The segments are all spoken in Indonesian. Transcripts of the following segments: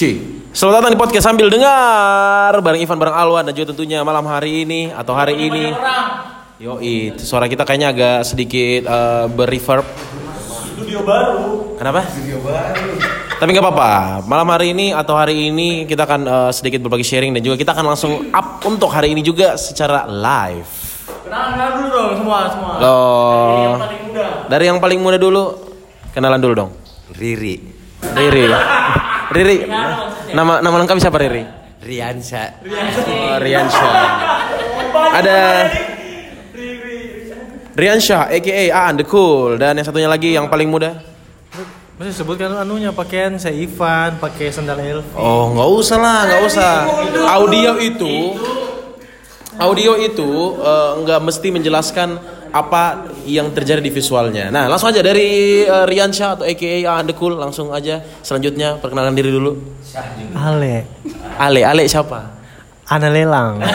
Selamat datang di podcast sambil dengar bareng Ivan bareng Alwan dan juga tentunya malam hari ini atau hari ini. Yoi, suara kita kayaknya agak sedikit eh, berreverb. Studio baru. Kenapa? Studio baru. Tapi nggak apa-apa. Malam hari ini atau hari ini kita akan eh, sedikit berbagi sharing dan juga kita akan langsung up untuk hari ini juga secara live. Kenalan kenalan dulu dong semua semua. Loh. Ini yang paling muda. Dari yang paling muda dulu, kenalan dulu dong. Riri Riri. Riri. Nama nama lengkap siapa Riri? Riansa Oh, Riansyah. Ada Riansyah, aka Aan the Cool dan yang satunya lagi yang paling muda. Masih sebutkan anunya pakaian saya Ivan, pakai sandal elf. Oh, nggak usah lah, nggak usah. Audio itu, audio itu eh, nggak mesti menjelaskan apa yang terjadi di visualnya. Nah, langsung aja dari eh, Riansyah atau aka Cool langsung aja. Selanjutnya perkenalkan diri dulu. Ale. Ale, Ale siapa? Ana Lelang.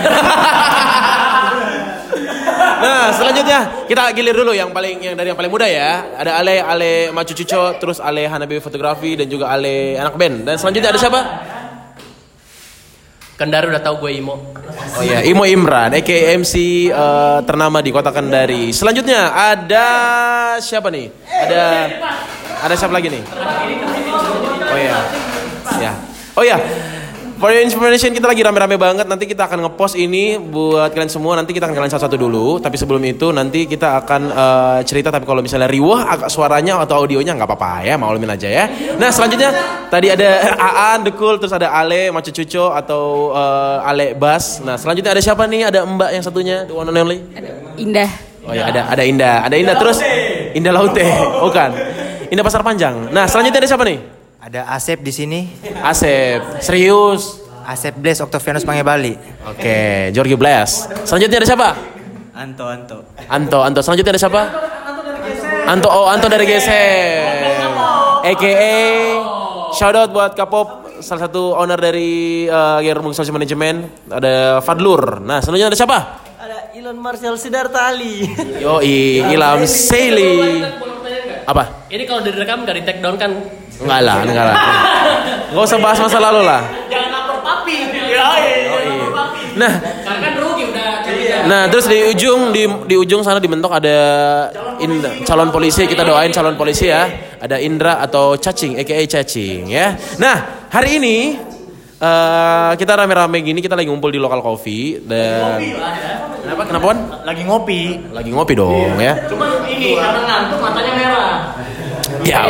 Nah, selanjutnya kita gilir dulu yang paling yang dari yang paling muda ya. Ada Ale Ale Macu Cuco, terus Ale Hanabi Fotografi dan juga Ale anak band. Dan selanjutnya ada siapa? Kendari udah tahu gue Imo. Oh iya, Imo Imran, aka MC eh, ternama di Kota Kendari. Selanjutnya ada siapa nih? Ada ada siapa lagi nih? Oh iya. Ya. Oh iya. For your information kita lagi rame-rame banget. Nanti kita akan ngepost ini buat kalian semua. Nanti kita akan kalian satu-satu dulu. Tapi sebelum itu nanti kita akan eh, cerita. Tapi kalau misalnya riwah agak suaranya atau audionya nggak apa-apa ya. Maklumin aja ya. Nah selanjutnya tadi ada Aan, The Cool Terus ada Ale, Macu Cuco Atau eh, Ale Bas. Nah selanjutnya ada siapa nih? Ada Mbak yang satunya The one and only? Indah. Oh ya ada ada Indah, ada Indah terus Indah Laute, bukan? Indah Pasar Panjang. Nah selanjutnya ada siapa nih? Ada Asep di sini Asep, serius. Asep Blaze Octavianus Pangebali Oke, Georgie Blast. Selanjutnya ada siapa? Anto Anto Anto, Anto. Selanjutnya ada siapa? Anto, oh Anto dari Geser. AKA shout out buat Kapop salah satu owner dari uh, Germung Social Management ada Fadlur. Nah, selanjutnya ada siapa? Ada Elon Marcel Sidarta Ali. Yoi, Ilham Sally. Apa? Ini kalau direkam nggak di take down kan? Enggak lah, enggak lah. Enggak usah bahas masa lalu lah. Jangan lapor papi. Nah, Karena kan rugi udah cari Nah, terus di ujung di di ujung sana di mentok ada Indra, calon polisi. Kita doain calon polisi ya. Ada Indra atau Cacing, aka Cacing ya. Nah, hari ini eh, kita rame-rame gini kita lagi ngumpul di lokal coffee dan kenapa kenapa Wan? Lagi ngopi. Lagi ngopi dong ya. Cuma ini karena ngantuk matanya merah. Ya.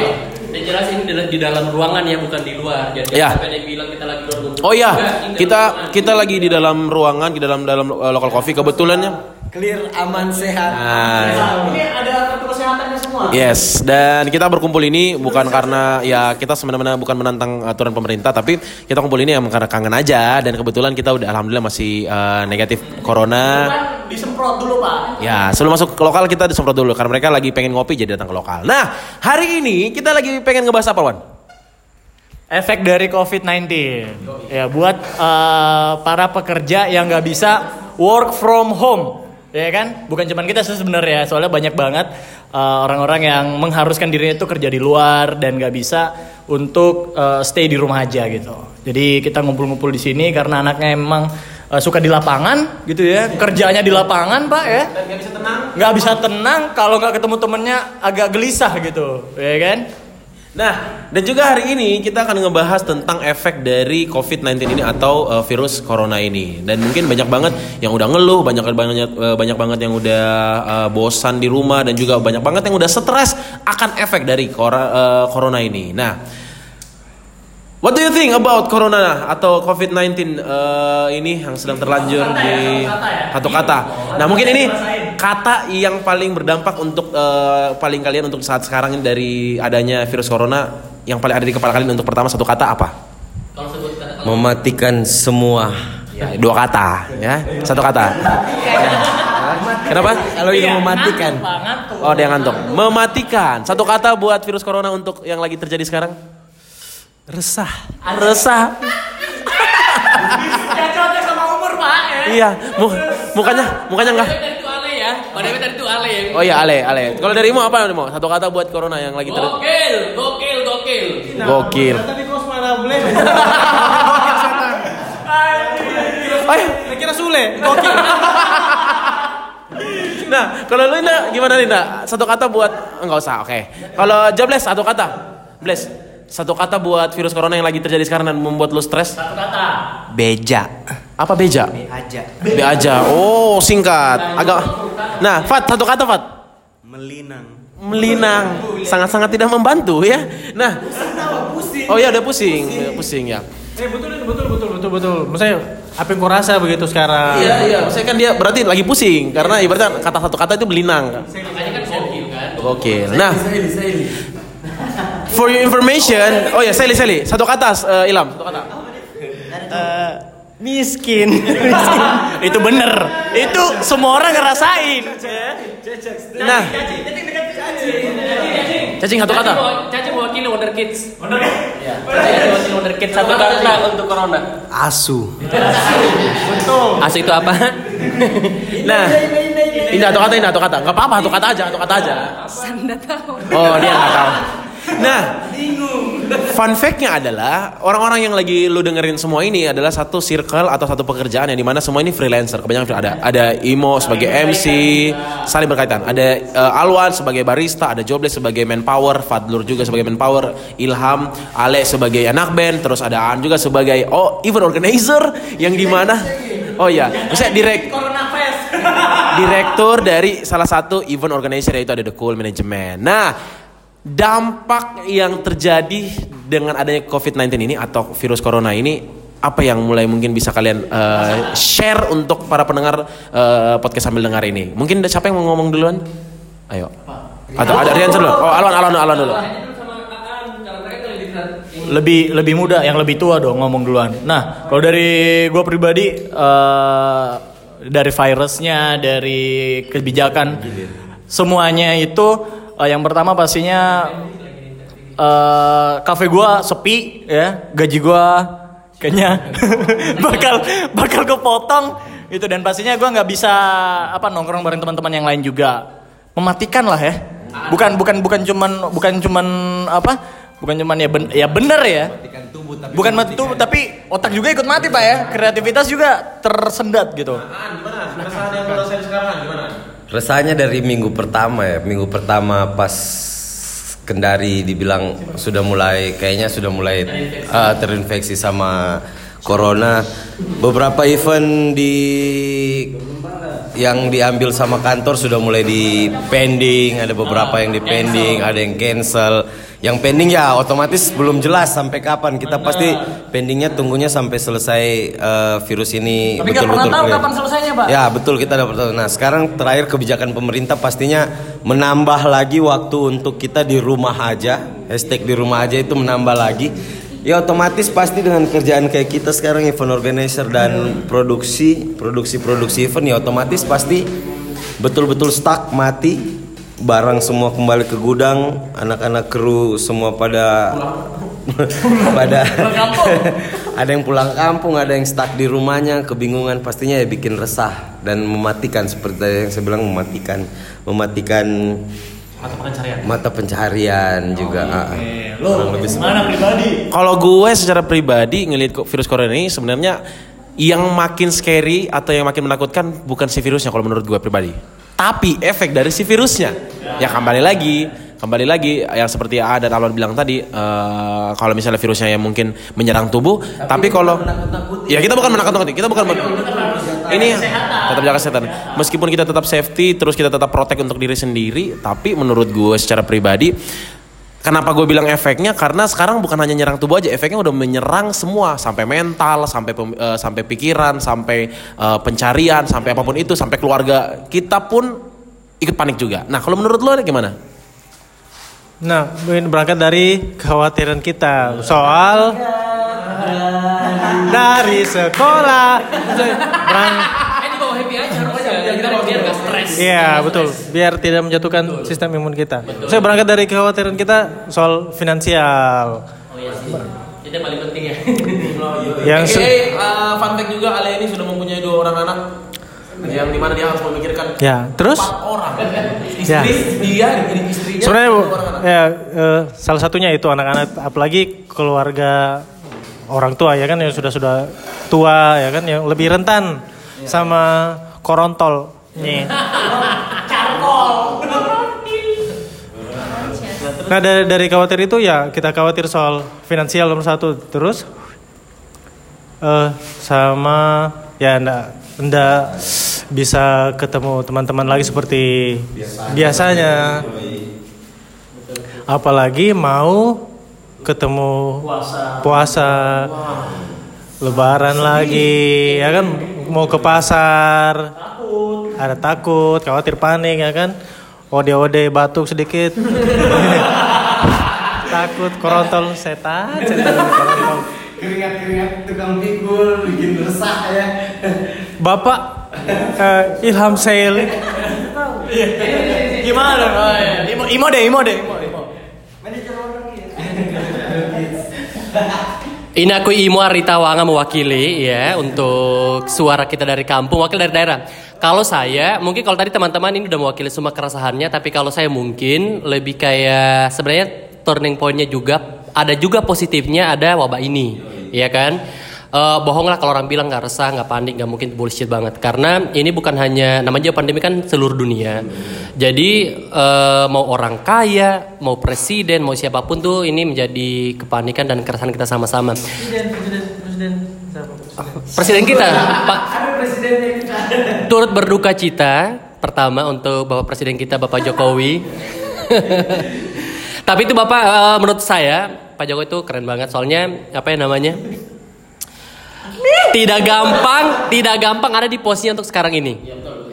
Dan jelas ini di, dalam ruangan ya bukan di luar. Jadi Ya. ada yang bilang kita lagi luar. Oh iya, kita kita lagi di dalam ruangan di dalam dalam eh, lokal coffee kebetulannya. Clear aman sehat Nah, Ini ada kartu kesehatannya semua. Yes, dan kita berkumpul ini bukan karena ya kita sebenarnya bukan menantang aturan pemerintah, tapi kita kumpul ini emang karena kangen aja dan kebetulan kita udah alhamdulillah masih eh, negatif corona. Kan disemprot dulu pak. Ya, sebelum masuk ke lokal kita disemprot dulu karena mereka lagi pengen ngopi jadi datang ke lokal. Nah, hari ini kita lagi pengen ngebahas apa, Wan? Efek dari COVID-19. Ya buat eh, para pekerja yang nggak bisa work from home. Ya kan? Bukan cuman kita sih sebenarnya, soalnya banyak banget eh, orang-orang yang mengharuskan dirinya itu kerja di luar dan nggak bisa untuk eh, stay di rumah aja gitu. Jadi kita ngumpul-ngumpul di sini karena anaknya emang eh, suka di lapangan gitu ya, kerjanya di lapangan pak ya. Nggak bisa tenang. Nggak bisa tenang kalau nggak ketemu temennya agak gelisah gitu, ya kan? Nah, dan juga hari ini kita akan ngebahas tentang efek dari COVID-19 ini atau uh, virus corona ini. Dan mungkin banyak banget yang udah ngeluh, banyak banyak uh, banyak banget yang udah uh, bosan di rumah dan juga banyak banget yang udah stres akan efek dari cora- uh, corona ini. Nah, What do you think about corona atau COVID-19 uh, ini yang sedang terlanjur di satu kata? Nah mungkin ini kata yang paling berdampak untuk uh, paling kalian untuk saat sekarang ini dari adanya virus corona yang paling ada di kepala kalian untuk pertama satu kata apa? Mematikan semua Ya, dua kata, ya satu kata. Kenapa? Kalau itu mematikan Oh dia ngantuk. Mematikan. Satu kata buat virus corona untuk yang lagi terjadi sekarang. Resah. Resah. Ya cocok sama umur pak ya. Iya, mu- mukanya mukanya enggak. Padahal itu ale ya. Padahal tadi itu ale ya. Oh iya, Ale, Ale. Kalau darimu apa darimu? Satu kata buat corona yang lagi ter Gokil, gokil, gokil. Gokil. Tadi kos mana boleh? Ayo, Kira Sule. Gokil. Nah, kalau lu Indah gimana Indah? Satu kata buat enggak usah, oke. Kalau Jables satu kata. Bless. Satu kata buat virus corona yang lagi terjadi sekarang dan membuat lu stres. Beja. Apa beja? Aja. Be aja. Oh, singkat. Agak Nah, Fat, satu kata Fat. Melinang. Melinang. Sangat-sangat tidak membantu ya. Nah. Oh ya udah pusing, pusing ya. Eh betul betul betul betul betul. Maksudnya apa yang kau rasa begitu sekarang? Iya, iya. Saya kan dia berarti lagi pusing karena ibaratnya kata satu kata itu melinang. Makanya kan gokil kan. Oke. Nah, for your information, oh ya, Sally, Sally, satu kata, eh, Ilham, satu kata. Eh, miskin. miskin. Itu bener. Itu semua orang ngerasain. Nah, cacing satu kata. Caci mewakili Wonder Kids. Wonder Kids. Ya. Wonder Kids satu kata untuk corona. Asu. Asu itu apa? Nah, ini satu kata, ini satu kata. Gak apa-apa, satu kata aja, satu kata aja. Anda tahu. Oh, dia nggak tahu. Nah, fun fact-nya adalah orang-orang yang lagi lu dengerin semua ini adalah satu circle atau satu pekerjaan yang di mana semua ini freelancer. Kebanyakan ada ada Imo sebagai MC, saling berkaitan. Ada eh, Alwan sebagai barista, ada Jobless sebagai manpower, Fadlur juga sebagai manpower, Ilham, Ale sebagai anak band, terus ada Aan juga sebagai oh event organizer yang di mana oh ya, maksudnya direk direktur dari salah satu event organizer yaitu ada The Cool Management. Nah, dampak yang terjadi dengan adanya COVID-19 ini atau virus corona ini apa yang mulai mungkin bisa kalian eh, share untuk para pendengar eh, podcast sambil dengar ini? Mungkin ada siapa yang mau ngomong duluan? Ayo. Atau ada Rian dulu? Oh, Alon, Alon, Alon dulu. lebih lebih muda, yang lebih tua dong ngomong duluan. Nah, kalau dari gue pribadi eh, dari virusnya, dari kebijakan, semuanya itu eh, yang pertama pastinya eh kafe gue sepi ya, gaji gue kayaknya bakal bakal kepotong. Itu dan pastinya gue nggak bisa apa nongkrong bareng teman-teman yang lain juga. Mematikan lah ya. Bukan bukan bukan cuman bukan cuman apa bukan cuman ya ben, ya bener ya. Bukan mati tubuh tapi otak juga ikut mati pak ya. Kreativitas juga tersendat gitu Resahnya dari minggu pertama ya, minggu pertama pas Kendari dibilang sudah mulai kayaknya sudah mulai uh, terinfeksi sama corona. Beberapa event di yang diambil sama kantor sudah mulai di pending, ada beberapa yang di pending, ada yang cancel. Yang pending ya otomatis belum jelas sampai kapan. Kita pasti pendingnya tunggunya sampai selesai uh, virus ini Tapi nggak pernah tahu kapan selesainya, Pak. Ya betul kita dapat tahu. Nah sekarang terakhir kebijakan pemerintah pastinya menambah lagi waktu untuk kita di rumah aja. Hashtag di rumah aja itu menambah lagi. Ya otomatis pasti dengan kerjaan kayak kita sekarang event organizer dan produksi produksi produksi event ya otomatis pasti betul-betul stuck mati barang semua kembali ke gudang anak-anak kru semua pada pada ada yang pulang kampung ada yang stuck di rumahnya kebingungan pastinya ya bikin resah dan mematikan seperti yang saya bilang mematikan mematikan mata pencaharian juga ah, ah. Kurang lebih seperti Mana pribadi? Kalau gue secara pribadi ngelihat kok virus corona ini sebenarnya yang makin scary atau yang makin menakutkan bukan si virusnya kalau menurut gue pribadi. Tapi efek dari si virusnya. Ya kembali lagi, kembali lagi yang seperti A dan Alon bilang tadi eh, kalau misalnya virusnya yang mungkin menyerang tubuh, tapi, kalau ya kita bukan menakut-nakuti, kita bukan ini tetap jaga kesehatan. Meskipun kita tetap safety, terus kita tetap protect untuk diri sendiri, tapi menurut gue secara pribadi Kenapa gue bilang efeknya? Karena sekarang bukan hanya nyerang tubuh aja, efeknya udah menyerang semua, sampai mental, sampai eh, sampai pikiran, sampai eh, pencarian, sampai apa pun itu, sampai keluarga kita pun ikut panik juga. Nah, kalau menurut lo ada gimana? Nah, mungkin berangkat dari kekhawatiran kita soal dari sekolah. Berang, Eh di bawah happy aja harusnya. Biar biar gak stres. Iya betul, biar tidak menjatuhkan sistem imun kita. Saya berangkat dari kekhawatiran kita soal finansial. Oh iya sih. Itu paling penting ya. Yang se- Eh, fun fact juga Ale ini sudah mempunyai dua orang anak yang di mana dia harus memikirkan ya, terus empat orang. Ya. Istri dia, istrinya, sebenarnya dua orang anak. ya eh, salah satunya itu anak-anak, apalagi keluarga orang tua ya kan yang sudah sudah tua ya kan yang lebih rentan sama korontol nih. Nah dari, dari khawatir itu ya kita khawatir soal finansial nomor satu. Terus? Eh sama ya ndak ndak bisa ketemu teman-teman lagi seperti biasanya. Apalagi mau ketemu puasa, lebaran lagi, ya kan? Mau ke pasar, ada takut, khawatir panik ya kan, ode-ode batuk sedikit, takut korontol setan. Keringat-keringat tukang pikul bikin resah ya. Bapak eh, Ilham Sail, Gimana? Oh, iya. Imo, imo deh, imo deh. Imo, imo. Ini aku Imo Arita Wanga mewakili ya untuk suara kita dari kampung, wakil dari daerah. Kalau saya, mungkin kalau tadi teman-teman ini udah mewakili semua keresahannya, tapi kalau saya mungkin lebih kayak sebenarnya turning pointnya juga ada juga positifnya ada wabah ini, ya kan? Eh, bohong lah kalau orang bilang nggak resah, nggak panik, nggak mungkin bullshit banget. Karena ini bukan hanya namanya pandemi kan seluruh dunia. Jadi eh, mau orang kaya, mau presiden, mau siapa pun tuh ini menjadi kepanikan dan keresahan kita sama-sama. Presiden kita, Pak. Turut berduka cita pertama untuk Bapak Presiden kita Bapak Jokowi. Tapi itu Bapak eh, menurut saya Pak Jokowi itu keren banget soalnya apa ya namanya? Tidak gampang, tidak gampang ada di posisinya untuk sekarang ini.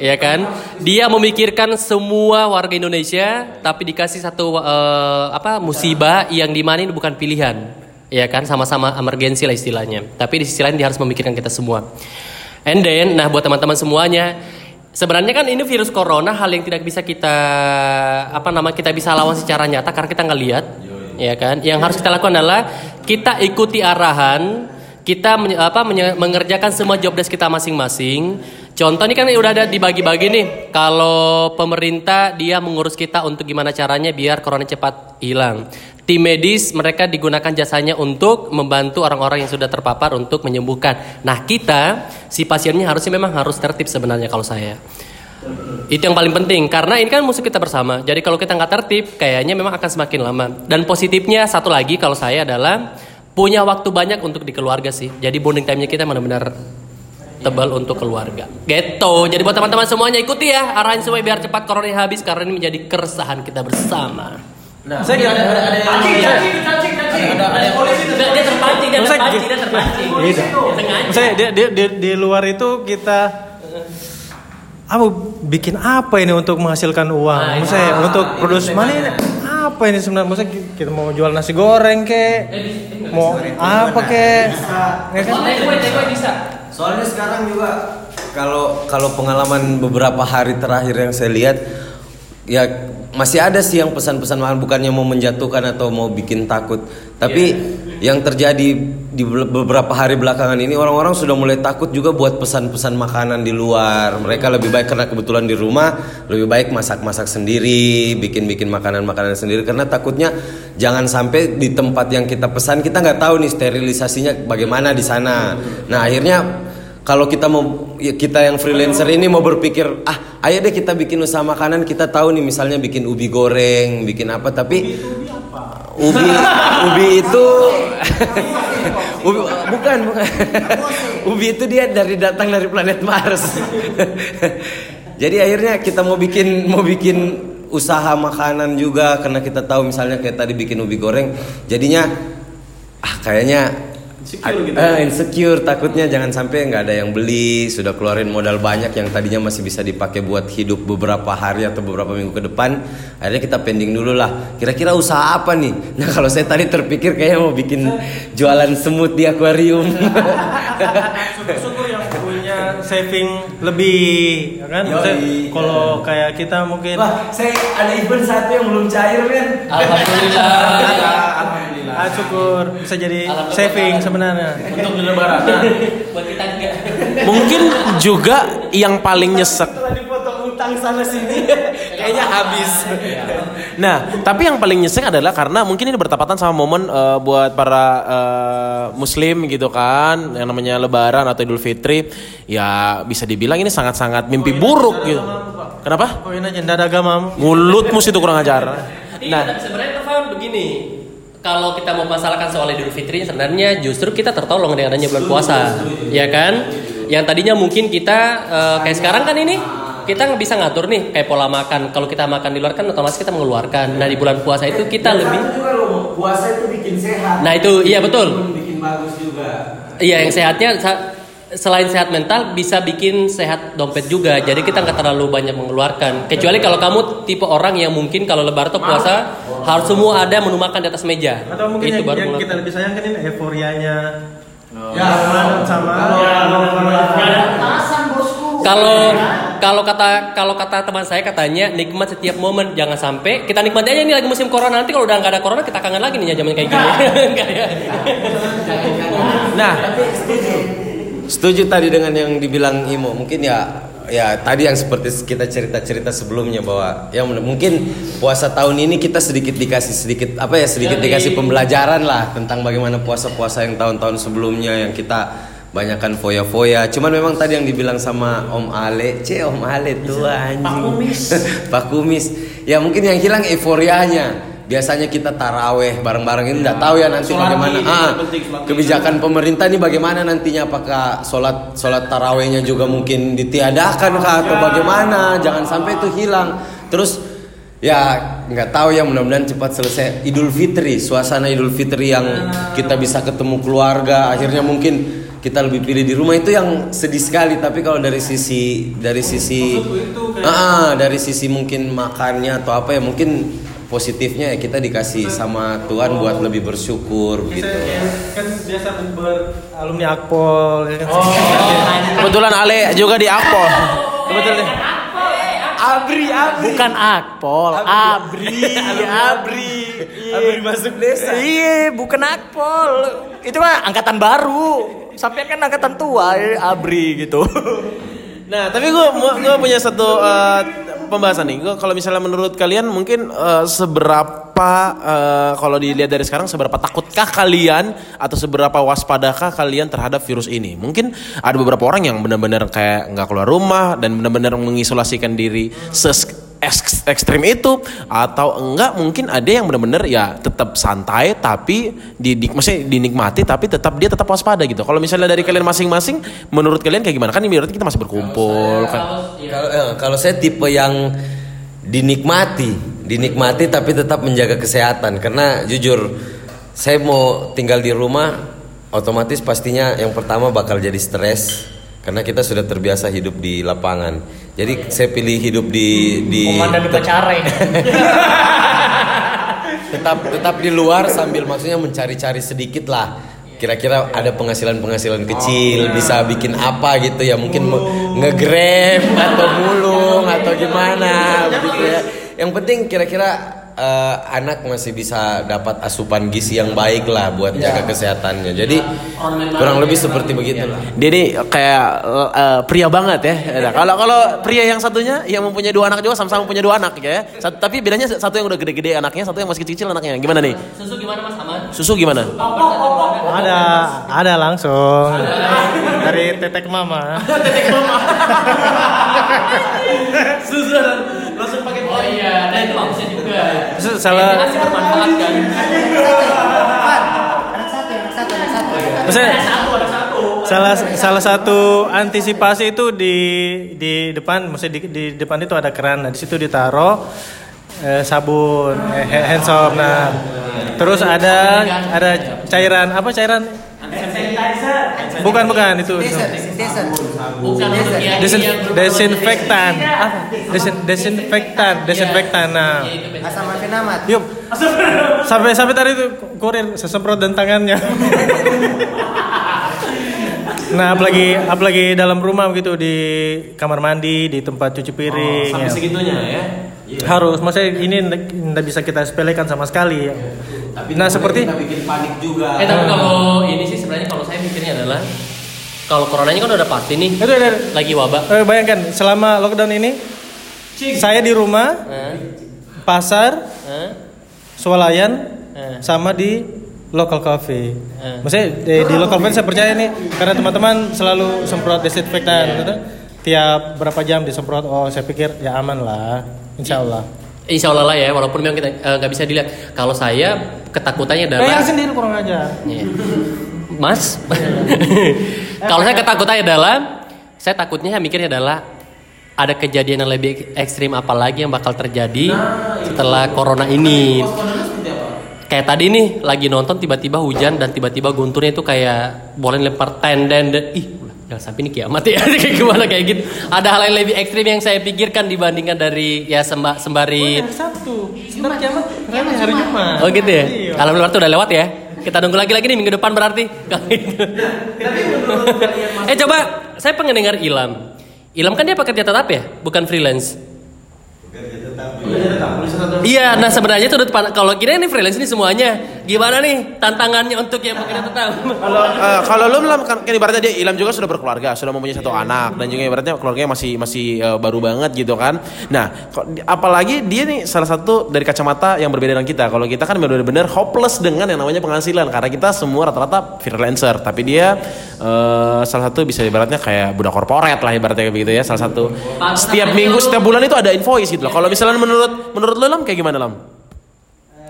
Iya kan? Dia memikirkan semua warga Indonesia tapi dikasih satu eh, apa musibah yang di mana bukan pilihan. Iya kan? Sama-sama emergensi lah istilahnya. Tapi di sisi lain dia harus memikirkan kita semua. And then, nah buat teman-teman semuanya, sebenarnya kan ini virus corona hal yang tidak bisa kita apa nama kita bisa lawan secara nyata karena kita nggak lihat, ya kan? Yang harus kita lakukan adalah kita ikuti arahan, kita menye- apa menye- mengerjakan semua job desk kita masing-masing. Contoh ini kan udah ada dibagi-bagi nih. Kalau pemerintah dia mengurus kita untuk gimana caranya biar corona cepat hilang. Tim medis mereka digunakan jasanya untuk membantu orang-orang yang sudah terpapar untuk menyembuhkan. Nah kita si pasiennya harusnya memang harus tertib sebenarnya kalau saya. Itu yang paling penting karena ini kan musuh kita bersama. Jadi kalau kita nggak tertib, kayaknya memang akan semakin lama. Dan positifnya satu lagi kalau saya adalah punya waktu banyak untuk di keluarga sih. Jadi bonding time-nya kita benar-benar tebal untuk keluarga. Gitu. Jadi buat teman-teman semuanya ikuti ya arahan semua biar cepat corona ini habis karena ini menjadi keresahan kita bersama. saya kira ada ada Dia terpancing, dia Masa terpancing, gitu? dia terpancing. Iya. Dia sengaja. Maksudnya di, di, di, di luar itu kita apa bikin apa ini untuk menghasilkan uang? Maksudnya untuk produksi mana ini? Apa ini sebenarnya? Maksudnya kita mau jual nasi goreng ke? Mau apa ke? Ya kan? Soalnya sekarang juga kalau kalau pengalaman beberapa hari terakhir yang saya lihat ya masih ada sih yang pesan-pesan mahal bukannya mau menjatuhkan atau mau bikin takut. Tapi yang terjadi di be- beberapa hari belakangan ini orang-orang sudah mulai takut juga buat pesan-pesan makanan di luar. Mereka lebih baik karena kebetulan di rumah lebih baik masak-masak sendiri, bikin-bikin makanan-makanan sendiri karena takutnya jangan sampai di tempat yang kita pesan kita nggak tahu nih sterilisasinya bagaimana di sana. Nah, akhirnya kalau kita mau ya kita yang freelancer ini mau berpikir ah ayo deh kita bikin usaha makanan kita tahu nih misalnya bikin ubi goreng bikin apa tapi ubi ubi itu ubi, bukan bukan. ubi itu dia dari datang dari planet Mars. Jadi akhirnya kita mau bikin mau bikin usaha makanan juga karena kita tahu misalnya kayak tadi bikin ubi goreng jadinya ah kayaknya insecure, insecure takutnya jangan sampai nggak ada yang beli sudah keluarin modal banyak yang tadinya masih bisa dipakai buat hidup beberapa hari atau beberapa minggu ke depan akhirnya kita pending dulu lah. Kira-kira usaha apa nih? Nah kalau saya tadi terpikir kayaknya mau bikin jualan semut di akuarium saving lebih, ya kan? Maksudnya Yoi. kalau kayak kita mungkin wah saya ada event satu yang belum cair kan ah, syukur bisa jadi saving sebenarnya. Untuk di lebaran. Buat kita enggak. Mungkin juga yang paling nyesek setelah dipotong utang sana sini kayaknya habis. Nah, tapi yang paling nyesek adalah karena mungkin ini bertepatan sama momen eh, buat para eh, muslim gitu kan, yang namanya lebaran atau Idul Fitri, ya bisa dibilang ini sangat-sangat mimpi buruk gitu. Kenapa? Koin aja ada agama. Mulutmu sih itu kurang ajar. Nah, Nah, sebenarnya Irfan begini. Kalau kita mau masalahkan soal Idul Fitri sebenarnya justru kita tertolong dengan adanya bulan puasa, ya kan? Yang tadinya mungkin kita eh, kayak sekarang kan ini kita nggak bisa ngatur nih kayak pola makan. Kalau kita makan di luar kan otomatis kita mengeluarkan. Nah di bulan puasa itu kita lebih. Puasa itu bikin sehat. Nah itu iya betul. Bikin bagus juga. Iya yang sehatnya selain sehat mental bisa bikin sehat dompet juga. Jadi kita nggak terlalu banyak mengeluarkan. Kecuali kalau kamu tipe orang yang mungkin kalau lebaran atau puasa harus semua ada menu makan di atas meja. Atau mungkin itu yang, baru yang kita lebih sayangkan ini euforianya. Ya, sama Kalau kalau kata kalau kata teman saya katanya nikmat setiap momen jangan sampai kita nikmati aja ini lagi musim corona nanti kalau udah nggak ada corona kita kangen lagi nih ya zaman kayak gini. Ya? nah, Setuju tadi dengan yang dibilang Imo. Mungkin ya ya tadi yang seperti kita cerita-cerita sebelumnya bahwa yang mungkin puasa tahun ini kita sedikit dikasih sedikit apa ya sedikit dikasih pembelajaran lah tentang bagaimana puasa-puasa yang tahun-tahun sebelumnya yang kita banyakkan foya-foya. Cuman memang tadi yang dibilang sama Om Ale, C Om Ale tuh anjing. Pak Kumis. Pak Kumis. Ya mungkin yang hilang euforianya. Biasanya kita taraweh bareng-bareng ini nggak tahu ya nanti Sholat bagaimana. Id, Ah, penting, kebijakan pemerintah ini bagaimana nantinya apakah sholat sholat tarawehnya juga mungkin ditiadakan kah atau bagaimana jangan sampai itu hilang terus ya nggak tahu ya mudah-mudahan cepat selesai Idul Fitri suasana Idul Fitri yang kita bisa ketemu keluarga akhirnya mungkin kita lebih pilih di rumah itu yang sedih sekali tapi kalau dari sisi dari sisi Ah, ah, dari sisi mungkin makannya atau apa ya mungkin positifnya ya kita dikasih sama Tuhan buat lebih bersyukur gitu. kan biasa ber alumni Akpol ya kan. kebetulan Ale juga di Akpol. Kebetulan. Abri, Abri. Bukan Akpol, Abri, Abri. Abri masuk desa. Iya, bukan Akpol. Itu mah angkatan baru. Sampai kan angkatan tua, eh, Abri gitu. Nah, tapi gue gue punya satu eh, pembahasan nih. Gue kalau misalnya menurut kalian mungkin eh, seberapa eh, kalau dilihat dari sekarang seberapa takutkah kalian atau seberapa waspadakah kalian terhadap virus ini? Mungkin ada beberapa orang yang benar-benar kayak nggak keluar rumah dan benar-benar mengisolasikan diri eks- ekstrim itu atau enggak mungkin ada yang benar-benar ya tetap santai tapi didik maksudnya dinikmati tapi tetap dia tetap waspada gitu. Kalau misalnya dari kalian masing-masing menurut kalian kayak gimana? Kan ini berarti kita masih berkumpul kan. Kalau eh, kalau saya tipe yang dinikmati, dinikmati tapi tetap menjaga kesehatan karena jujur saya mau tinggal di rumah otomatis pastinya yang pertama bakal jadi stres karena kita sudah terbiasa hidup di lapangan. Jadi saya pilih hidup di di Komandan upacara tetap tetap di luar sambil maksudnya mencari-cari sedikit lah. Kira-kira ada penghasilan-penghasilan kecil bisa bikin apa gitu ya. Mungkin me- nge-grab atau mulung atau gimana begitu ya. Yang penting kira-kira eh, anak masih bisa dapat asupan gizi yang baik lah buat jaga kesehatannya jadi kurang lebih seperti begitu lah Dia ini kayak eh, pria banget ya. Nah, Kalau kalau pria yang satunya yang mempunyai dua anak juga sama-sama punya dua anak ya. Sat- tapi bedanya satu yang udah gede-gede anaknya, satu yang masih kecil-kecil anaknya. Gimana nih? Susu gimana Mas Aman? Susu gimana? Ada, ada langsung dari tetek mama. Susu langsung pakai Oh iya, nah itu juga. Terus salah, Masih bermanfaat kan? maksudnya salah salah satu antisipasi itu di di depan, maksudnya di, di depan itu ada keran, nah di situ ditaruh eh, sabun, eh, hand soap, nah terus ada ada cairan apa cairan? Bukan bukan itu. Bukan Desin, desinfektan. apa? Desin, desinfektan desinfektan nah. Asam yuk. Sampai sampai tadi itu kurir sesemprot dan tangannya nah apalagi apalagi dalam rumah gitu di kamar mandi di tempat cuci piring sampai ya. segitunya ya. harus maksudnya ini tidak bisa kita sepelekan sama sekali ya. nah seperti bikin panik juga Eh tapi kalau ini sih sebenarnya kalau saya mikirnya adalah kalau coronanya kan udah pasti nih itu ada lagi wabah. eh, bayangkan selama lockdown ini Saya di rumah, Hah? pasar, Hah? swalayan, Eh. sama di local cafe. Eh. Maksudnya di, di local cafe saya percaya nih karena teman-teman selalu semprot desinfektan, gitu. tiap berapa jam disemprot. Oh, saya pikir ya aman lah, insya Allah. Insya Allah lah ya, walaupun memang kita eh, nggak bisa dilihat. Kalau saya ketakutannya adalah Kayak sendiri kurang aja. Iya. Mas, kalau saya ketakutannya adalah, saya takutnya mikirnya adalah ada kejadian yang lebih ekstrim apa lagi yang bakal terjadi setelah corona ini. Kayak tadi nih lagi nonton tiba-tiba hujan dan tiba-tiba gunturnya itu kayak boleh lempar tenden dan ih jangan sampai ini kiamat ya kayak gimana kayak gitu. Ada hal yang lebih ekstrim yang saya pikirkan dibandingkan dari ya semba, sembari Hari Sabtu, sebentar kiamat, karena hari Jumat. Oh gitu ya? Iya. Kalau berarti udah lewat ya? Kita nunggu lagi lagi nih minggu depan berarti. Kalau gitu. eh coba, saya pengen dengar Ilham. Ilham kan dia pekerja tetap ya, bukan freelance. Iya, nah sebenarnya itu kalau kira ini freelance ini semuanya. Gimana nih tantangannya untuk yang pekerja tetap? Kalau eh, kalau lu kan, kan ibaratnya dia Ilham juga sudah berkeluarga, sudah mempunyai satu anak dan juga ibaratnya keluarganya masih masih eh, baru banget gitu kan. Nah, apalagi dia nih salah satu dari kacamata yang berbeda dengan kita. Kalau kita kan benar-benar hopeless dengan yang namanya penghasilan karena kita semua rata-rata freelancer, tapi dia eh, salah satu bisa ibaratnya kayak budak korporat lah ibaratnya begitu ya. Salah satu setiap minggu, setiap bulan itu ada invoice gitu loh. Kalau misalnya menurut menurut lu Lam kayak gimana Lam?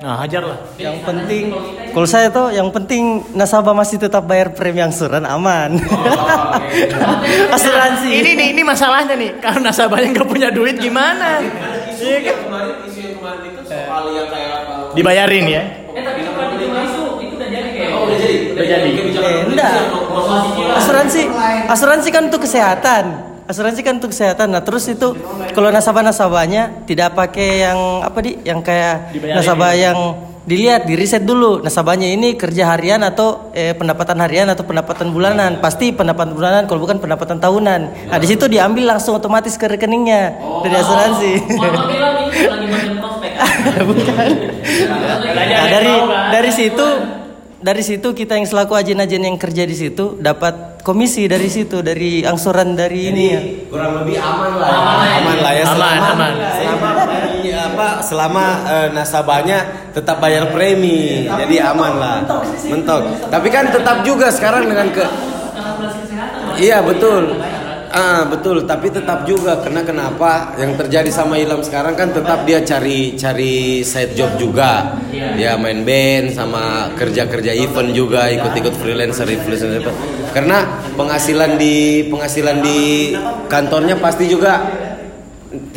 Nah, hajar lah. Yang penting, kalau saya tuh yang penting nasabah masih tetap bayar premi angsuran aman. Asuransi. Ini nih, ini masalahnya nih. Kalau nasabahnya nggak punya duit gimana? Iya kan? Dibayarin ya. Eh, enggak. Asuransi, asuransi kan untuk kesehatan. Asuransi kan untuk kesehatan. Nah, terus itu kalau nasabah-nasabahnya tidak pakai yang apa di, yang kayak nasabah yang dilihat, di riset dulu nasabahnya ini kerja harian atau eh, pendapatan harian atau pendapatan bulanan. Pasti pendapatan bulanan kalau bukan pendapatan tahunan. Nah, di situ diambil langsung otomatis ke rekeningnya dari asuransi. bukan. Nah, dari dari situ dari situ kita yang selaku agen-agen yang kerja di situ dapat komisi dari situ dari angsuran dari ini ya. kurang lebih aman lah ya. aman lah ya. Aman, selama aman. selama premi, apa selama eh, nasabahnya tetap bayar premi. Jadi aman lah. Mentok tapi kan tetap juga sekarang dengan ke iya betul Ah betul, tapi tetap juga karena kenapa yang terjadi sama Ilham sekarang kan tetap dia cari cari side job juga, dia main band sama kerja kerja event juga ikut-ikut freelancer freelancer event. Karena penghasilan di penghasilan di kantornya pasti juga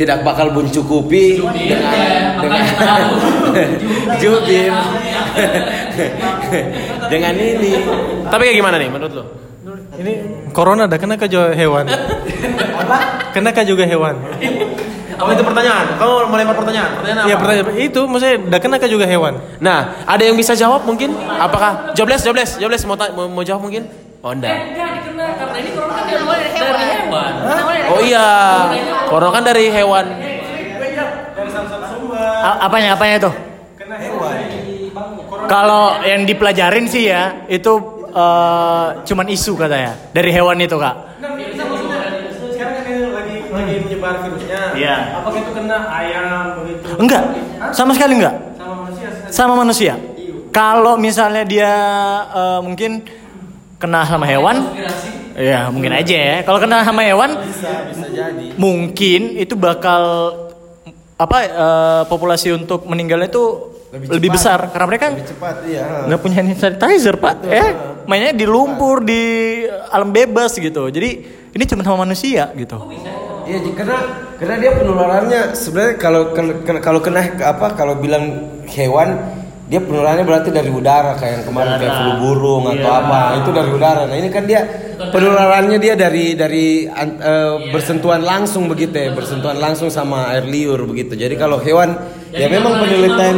tidak bakal mencukupi dengan dengan jubir dengan ini Tapi kayak gimana nih menurut lu? Ini corona ada kena ke juga hewan. Kena ke juga hewan. Apa itu pertanyaan? Kamu mau lempar pertanyaan? Pertanyaan apa? Iya pertanyaan itu maksudnya ada kena ke juga hewan. Nah, ada yang bisa jawab mungkin? Apakah jobless, jobless, jobless mau ta- mau, mau jawab mungkin? Oh enggak. karena ini corona kan dari hewan. Oh iya, corona kan dari hewan. A- apanya apanya itu? Kalau yang dipelajarin sih ya itu eh, cuman isu katanya dari hewan itu kak. Sekarang kan lagi lagi menyebar virusnya. Iya. Apakah itu kena ayam begitu? Enggak, sama sekali enggak. Sama manusia. Sama manusia. Kalau misalnya dia eh, mungkin kena sama hewan, ya mungkin aja ya. Kalau kena sama hewan, mungkin itu bakal apa eh, populasi untuk meninggalnya itu lebih, besar. Karena mereka cepat iya. nggak punya hand sanitizer pak. Eh mainnya di lumpur di alam bebas gitu. Jadi ini cuma sama manusia gitu. Iya, Ji, karena karena dia penularannya sebenarnya kalau kalau kalau kena apa kalau bilang hewan dia penularannya berarti dari udara kayak yang kemarin kayak flu burung atau apa. Itu dari udara. Nah ini kan dia penularannya dia dari dari an- eh, bersentuhan langsung begitu ya bersentuhan langsung sama air liur begitu. Jadi kalau hewan ya memang penelitian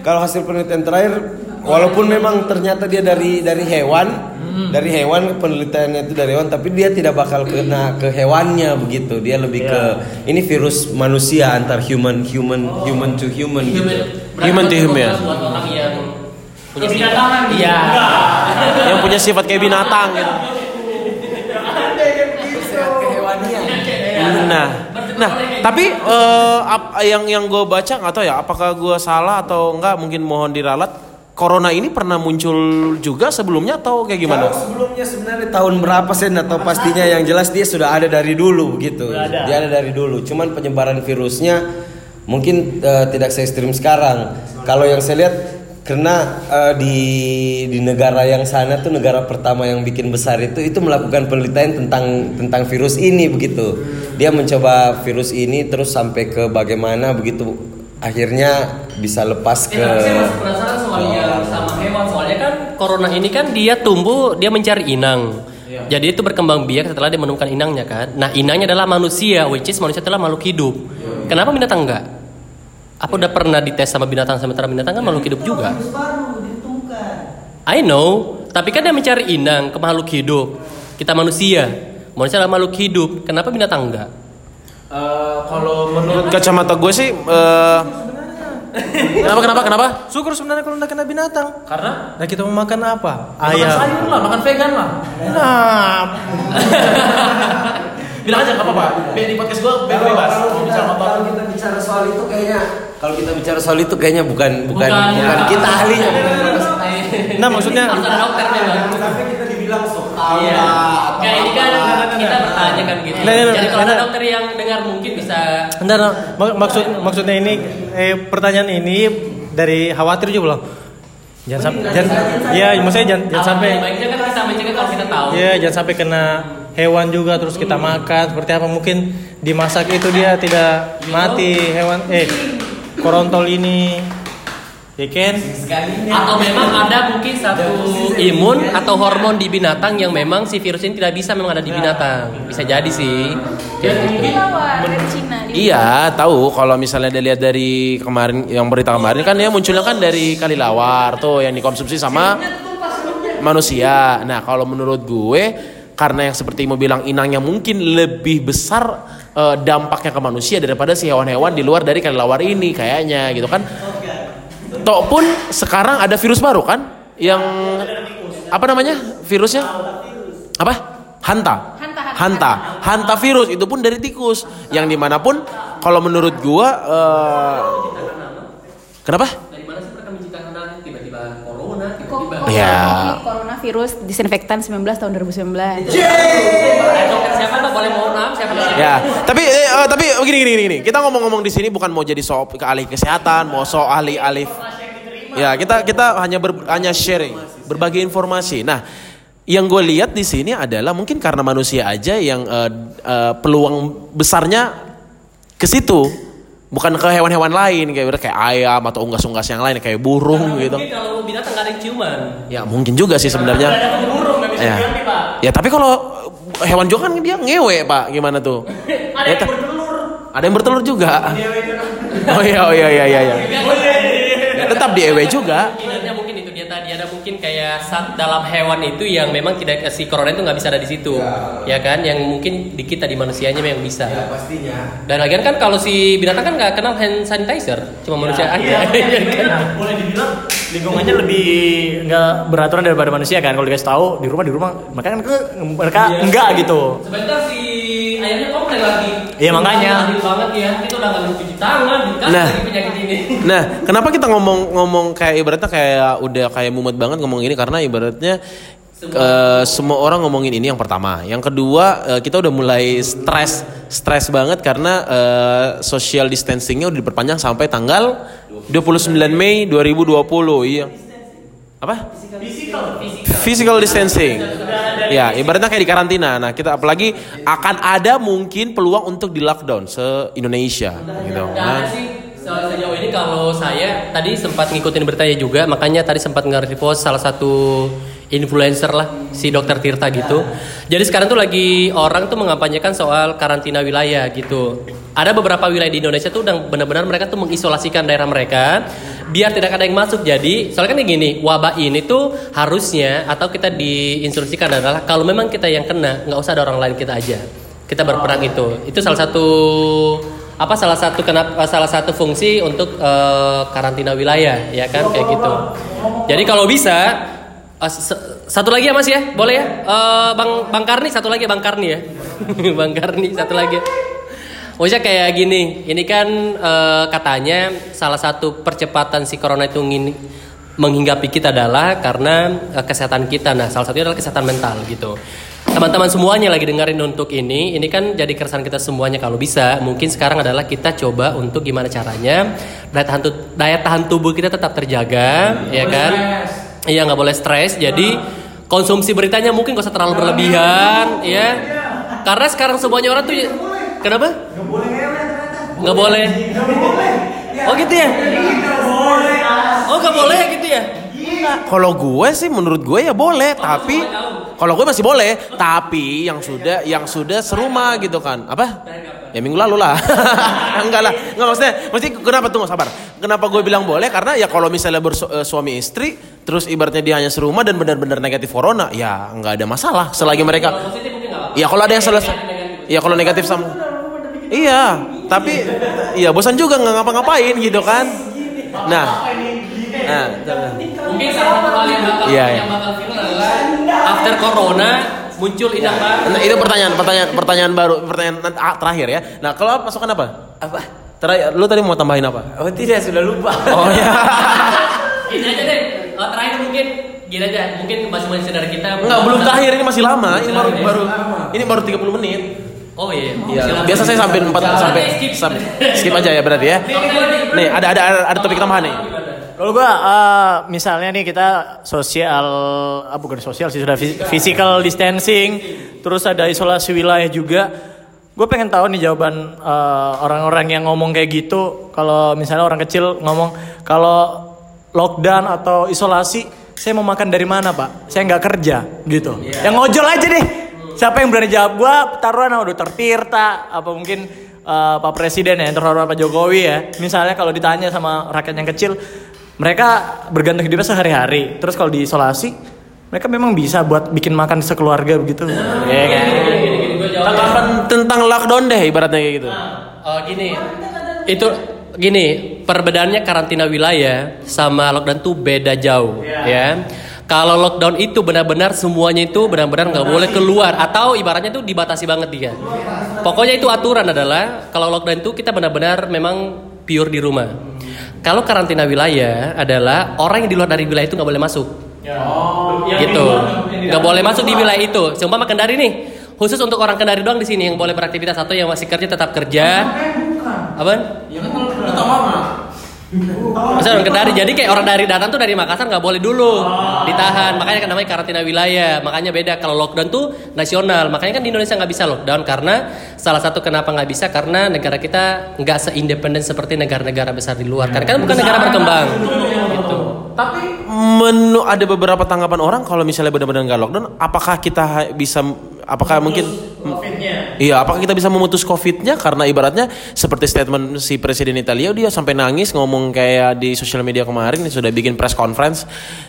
kalau hasil penelitian terakhir walaupun memang ternyata dia dari dari hewan dari hewan penelitiannya itu dari hewan tapi dia tidak bakal kena ke hewannya begitu. Dia lebih ke ini virus manusia antar human human human to human gitu Human to human. Buat orang yang punya sifat. Iya. Yang punya sifat kayak binatang gitu. Nah, Nah, tapi eh, ap- yang yang gue baca nggak tahu ya, apakah gue salah atau enggak? Mungkin mohon diralat. Corona ini pernah muncul juga sebelumnya atau kayak gimana? Kalau sebelumnya sebenarnya tahun berapa sen atau pastinya yang jelas dia sudah ada dari dulu gitu. Dia ada dari dulu. Cuman penyebaran virusnya mungkin eh, tidak se ekstrim sekarang. Kalau yang saya lihat karena eh, di di negara yang sana tuh negara pertama yang bikin besar itu itu melakukan penelitian tentang tentang virus ini begitu. Dia mencoba virus ini terus sampai ke bagaimana begitu akhirnya bisa lepas ke Ya, tapi saya masih penasaran soal yang sama hewan soalnya kan corona ini kan dia tumbuh dia mencari inang. Jadi itu berkembang biak setelah dia menemukan inangnya kan. Nah inangnya adalah manusia, which is manusia adalah makhluk hidup. Kenapa binatang enggak? Apa udah pernah dites sama binatang sementara binatang kan makhluk hidup juga? I know, tapi kan dia mencari inang ke makhluk hidup. Kita manusia, manusia adalah makhluk hidup. Kenapa binatang enggak? Eh, kalau menurut kacamata gue sih eh, kenapa kenapa kenapa? Syukur sebenarnya kalau udah kena binatang. Karena Nah kita mau makan apa? makan Ayam. sayur lah, makan vegan lah. Nah, Bilang aja nggak apa-apa. Biar di podcast gue bebas. Mau bicara motor. kalau kita bicara soal itu kayaknya kalau kita bicara soal itu kayaknya bukan bukan Bukan. bukan, kita ahlinya Nah, maksudnya- harus ada dokter memang. tapi kita dibilang sok Iya. Kayak ini kan kita bertanya kan gitu. Nah, nah, nah, Jadi kalau nah, ada nah. dokter yang dengar mungkin bisa Bentar, maksud maksudnya ini eh, pertanyaan ini dari khawatir juga belum? Jangan sampai jangan ya maksudnya jangan, jangan sampai baiknya kan kita mencegah kalau kita tahu. ya jangan sampai kena hewan juga terus kita makan seperti apa mungkin dimasak itu dia tidak mati hewan eh korontol ini ya kan Atau memang ada mungkin satu imun atau hormon di binatang yang memang si virus ini tidak bisa memang ada di binatang. Bisa jadi sih. Kayak gitu. Iya, tahu kalau misalnya dilihat dari kemarin yang berita kemarin kan ya munculnya kan dari kalilawar tuh yang dikonsumsi sama manusia. Nah, kalau menurut gue karena yang seperti mau bilang inangnya mungkin lebih besar eh, dampaknya ke manusia daripada si hewan-hewan di luar dari kalilawar ini kayaknya gitu kan. Tok pun sekarang ada virus baru kan? Yang apa namanya? Virusnya? Apa? Hanta. Hanta, hanta. virus itu pun dari tikus. Yang di mana pun kalau menurut gua eh, kenapa Dari mana sih mereka menciptakan anak tiba-tiba corona, Ya. COVID, coronavirus disinfektan 19 tahun 2019. Eh, dokter siapa tuh boleh mohon maaf siapa ya tapi eh, eh, tapi gini gini gini kita ngomong-ngomong di sini bukan mau jadi so ke ahli kesehatan mau so ahli ahli ya kita kita hanya ber- hanya sharing berbagi informasi. Nah yang gue lihat di sini adalah mungkin karena manusia aja yang eh, eh, peluang besarnya ke situ bukan ke hewan-hewan lain kayak kayak ayam atau unggas-unggas yang lain kayak burung gitu Mungkin kalau binatang nggak ada yang ciuman. ya mungkin juga sih sebenarnya Ada burung nggak bisa ya. cium nih pak. ya tapi kalau hewan juga kan dia ngewe pak gimana tuh Ada Ya, yang bertelur. ada yang bertelur juga oh iya oh iya iya iya iya. Ya, tetap di ewe juga mungkin itu dia tadi ada mungkin saat dalam hewan itu yang memang tidak si corona itu nggak bisa ada di situ, ya, kan? Yang mungkin di kita di manusianya memang bisa. pastinya Dan lagian kan kalau si binatang kan nggak kenal hand sanitizer, cuma manusia aja. Iya, ya kan? Nah, boleh dibilang lingkungannya lebih nggak beraturan daripada manusia kan kalau dikasih tahu di rumah di rumah mereka kan ke- mereka enggak gitu Sebentar si ayamnya komplain lagi. Iya, makanya. Banget ya, kita udah nggak cuci tangan, dikasih Nah. lagi penyakit ini. Nah, kenapa kita ngomong-ngomong kayak ibaratnya kayak udah kayak mumet banget ngomong ini karena ibaratnya eh, semua orang ngomongin ini yang pertama. Yang kedua, eh, kita udah mulai stres, stres banget karena eh, social distancingnya udah diperpanjang sampai tanggal 29 Mei 2020. Iya. Apa? Physical distancing. Ya, ibaratnya kayak di karantina. Nah, kita apalagi akan ada mungkin peluang untuk di lockdown se Indonesia gitu. Nah, se- sejauh ini kalau saya tadi sempat ngikutin beritanya juga makanya tadi sempat nge-repost salah satu influencer lah si dokter Tirta gitu. Jadi sekarang tuh lagi orang tuh mengampanyekan soal karantina wilayah gitu. Ada beberapa wilayah di Indonesia tuh udah benar-benar mereka tuh mengisolasikan daerah mereka biar tidak ada yang masuk. Jadi soalnya kan kayak gini wabah ini tuh harusnya atau kita diinstruksikan adalah kalau memang kita yang kena nggak usah ada orang lain kita aja. Kita berperang itu. Itu salah satu apa salah satu kenapa salah satu fungsi untuk eh, karantina wilayah ya kan? Kayak gitu. Jadi kalau bisa se- satu lagi ya mas ya boleh ya Eh, bang bang Karni satu lagi ya bang Karni ya bang Karni satu lagi Maksudnya kayak gini, ini kan eh, katanya salah satu percepatan si corona itu ngin, menghinggapi kita adalah karena eh, kesehatan kita. Nah, salah satunya adalah kesehatan mental gitu. Teman-teman semuanya lagi dengerin untuk ini, ini kan jadi keresahan kita semuanya kalau bisa. Mungkin sekarang adalah kita coba untuk gimana caranya daya tahan daya tahan tubuh kita tetap terjaga, ya kan? Iya nggak boleh stres. Jadi konsumsi beritanya mungkin gak usah terlalu berlebihan, ya. Karena sekarang semuanya orang tuh kenapa? Nggak boleh. Oh gitu ya? Oh nggak boleh gitu ya? Kalau gue sih menurut gue ya boleh, tapi kalau gue masih boleh, tapi yang sudah yang sudah serumah gitu kan. Apa? Ya minggu lalu lah. Enggak lah. Enggak maksudnya, mesti kenapa tunggu sabar. Kenapa gue bilang boleh? Karena ya kalau misalnya bersuami istri, terus ibaratnya dia hanya serumah dan benar-benar negatif corona, ya nggak ada masalah selagi mereka. Ya kalau ada yang selesai. Ya kalau negatif sama. Iya, tapi iya bosan juga nggak ngapa-ngapain gitu kan. Nah, nah, Mungkin salah satu hal yang bakal, Iya, iya. yang bakal viral adalah after corona muncul idam baru. Nah, itu pertanyaan, pertanyaan, pertanyaan baru, pertanyaan ah, terakhir ya. Nah, kalau masukan apa? Apa? Terakhir, lu tadi mau tambahin apa? Oh tidak sudah lupa. Oh ya. Gini aja deh. Eh, terakhir mungkin gini aja. Mungkin masing-masing dari kita. Enggak, belum terakhir ini masih lama. Ini baru Masih lama ya? baru ini baru 30 menit. Oh iya. Iya, Silakan. biasa saya sampai 4 sampai skip. sampai skip aja ya berarti ya. Nih, ada ada ada, ada topik tambahan nih. Kalau gua eh, misalnya nih kita sosial ah, bukan sosial sih sudah phys- physical distancing, terus ada isolasi wilayah juga. Gue pengen tahu nih jawaban eh, orang-orang yang ngomong kayak gitu. Kalau misalnya orang kecil ngomong kalau lockdown atau isolasi, saya mau makan dari mana pak? Saya nggak kerja gitu. Yang ngojol aja deh. Siapa yang berani jawab? Gua taruhan sama Dr. Tirta apa mungkin eh, Pak Presiden ya, terhormat Pak Jokowi ya. Misalnya kalau ditanya sama rakyat yang kecil, mereka bergantung hidupnya sehari-hari. Terus kalau diisolasi, mereka memang bisa buat bikin makan sekeluarga begitu. Ya kan? Tanggapan tentang lockdown deh ibaratnya kayak gitu. Oh gini, itu gini perbedaannya karantina wilayah sama lockdown tuh beda jauh ya. Kalau lockdown itu benar-benar semuanya itu benar-benar nggak boleh keluar atau ibaratnya tuh dibatasi banget dia. Pokoknya itu aturan adalah kalau lockdown itu kita benar-benar memang pure di rumah. Kalau karantina wilayah adalah orang yang di luar dari wilayah itu nggak boleh masuk. gitu, nggak boleh masuk di wilayah itu. Seumpama Kendari nih, khusus untuk orang Kendari doang di sini yang boleh beraktivitas atau yang masih kerja tetap kerja. Apa? Masa orang Kendari, jadi kayak orang dari datang tuh dari Makassar nggak boleh dulu ditahan, makanya kan namanya karantina wilayah. Makanya beda kalau lockdown tuh nasional, makanya kan di Indonesia nggak bisa lockdown karena salah satu kenapa nggak bisa karena negara kita nggak seindependen seperti negara-negara besar di luar, karena kan bukan negara berkembang. Gitu. Tapi menu ada beberapa tanggapan orang kalau misalnya benar-benar nggak lockdown, apakah kita bisa apakah mungkin Iya, apakah kita bisa memutus Covid-nya karena ibaratnya seperti statement si Presiden Italia dia sampai nangis ngomong kayak di sosial media kemarin sudah bikin press conference.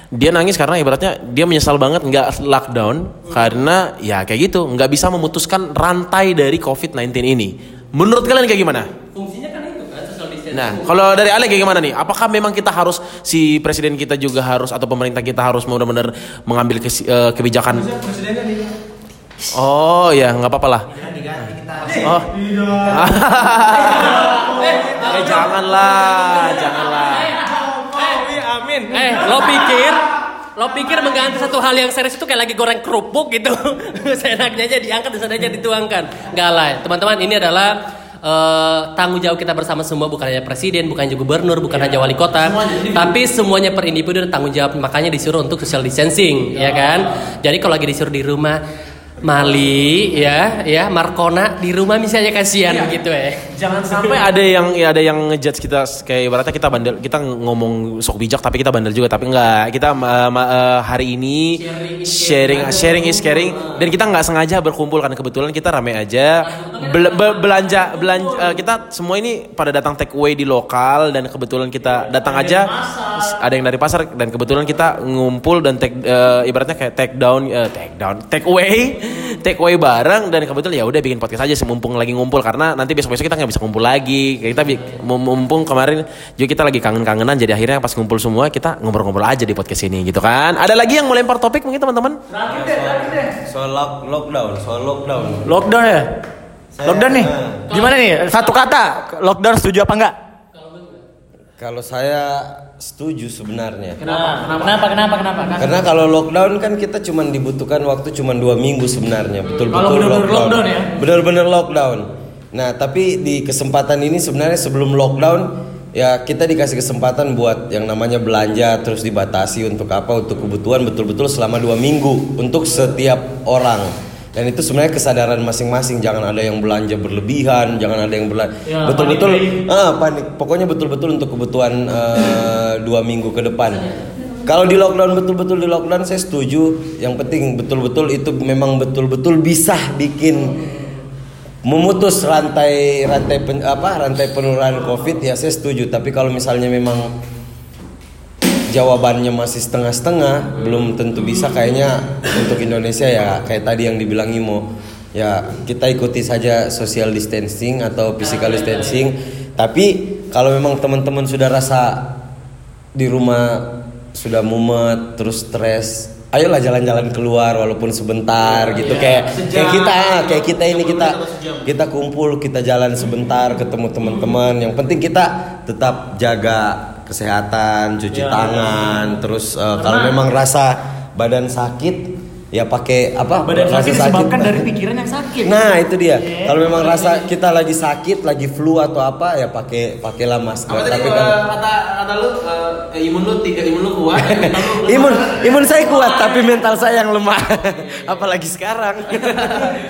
Dia nangis karena ibaratnya dia menyesal banget nggak lockdown karena ya kayak gitu, nggak bisa memutuskan rantai dari Covid-19 ini. Menurut kalian kayak gimana? Fungsinya kan itu kan social distancing. Nah, kalau dari Ale kayak gimana nih? Apakah memang kita harus si presiden kita juga harus atau pemerintah kita harus benar-benar mengambil kesi- eh, kebijakan? Oh ya, nggak apa-apa lah. Oh, eh janganlah, janganlah. Eh, lo pikir lo pikir mengganti satu hal yang serius itu kayak lagi goreng kerupuk gitu? Seenaknya aja diangkat dan aja dituangkan. Nggak lah. Teman-teman ini adalah eh, tanggung jawab kita bersama semua. Bukan hanya presiden bukan hanya gubernur bukan hanya wali kota. Tapi semuanya per individu dan tanggung jawab. Makanya disuruh untuk social distancing ya kan? Jadi kalau lagi disuruh di rumah Mali ya ya Markona di rumah misalnya kasihan begitu ya Jangan sampai ada yang ya ada yang ngejudge kita kayak ibaratnya kita bandel, kita ngomong sok bijak tapi kita bandel juga tapi enggak. Kita uh, uh, hari ini sharing sharing is caring. Dan kita nggak sengaja berkumpul karena kebetulan kita rame aja. Bel- be- belanja belanja uh, kita semua ini pada datang take away di lokal dan kebetulan kita datang aja. ada yang dari pasar dan kebetulan kita ngumpul dan take uh, ibaratnya kayak take down uh, take down take away take away bareng dan kebetulan ya udah bikin podcast aja mumpung lagi ngumpul karena nanti besok besok kita nggak bisa ngumpul lagi kita mumpung kemarin juga kita lagi kangen-kangenan jadi akhirnya pas ngumpul semua kita ngobrol-ngobrol aja di podcast ini gitu kan ada lagi yang mau lempar topik mungkin teman-teman Soal lock- lockdown, soal lockdown. Lockdown ya? Lockdown nih. Gimana nih? Satu kata, lockdown setuju apa enggak? Kalau saya setuju sebenarnya. Kenapa? Kenapa? Kenapa? Kenapa? Karena kalau lockdown kan kita cuma dibutuhkan waktu cuma dua minggu sebenarnya, betul-betul Kalau benar-benar lockdown. lockdown ya? Benar-benar lockdown. Nah, tapi di kesempatan ini sebenarnya sebelum lockdown ya kita dikasih kesempatan buat yang namanya belanja terus dibatasi untuk apa? Untuk kebutuhan betul-betul selama dua minggu untuk setiap orang. Dan itu sebenarnya kesadaran masing-masing. Jangan ada yang belanja berlebihan, jangan ada yang belanja Ya, betul-betul panik ah panik. Pokoknya betul-betul untuk kebutuhan eh, dua minggu ke depan. Kalau di lockdown betul-betul di lockdown saya setuju. Yang penting betul-betul itu memang betul-betul bisa bikin memutus rantai rantai pen- apa rantai penurunan covid ya saya setuju. Tapi kalau misalnya memang jawabannya masih setengah-setengah belum tentu bisa kayaknya untuk Indonesia ya kayak tadi yang dibilang Imo. Ya kita ikuti saja social distancing atau physical distancing. Tapi kalau memang teman-teman sudah rasa di rumah sudah mumet terus stres ayolah jalan-jalan keluar walaupun sebentar gitu. Kayak kayak kita kayak kita ini kita kita kumpul kita jalan sebentar ketemu teman-teman. Yang penting kita tetap jaga kesehatan cuci tangan terus eh, kalau memang rasa badan sakit ya pakai apa Badan rasa sakit disebabkan dari pikiran yang sakit. Nah itu dia. Kalau memang rasa kita lagi sakit, lagi flu atau apa ya pakai pakailah masker. Apa Tapi eh, kalau kata kata lu eh, imun lu tiga imun lu kuat. lu lemah. imun imun saya kuat tapi mental saya yang lemah. Apalagi sekarang.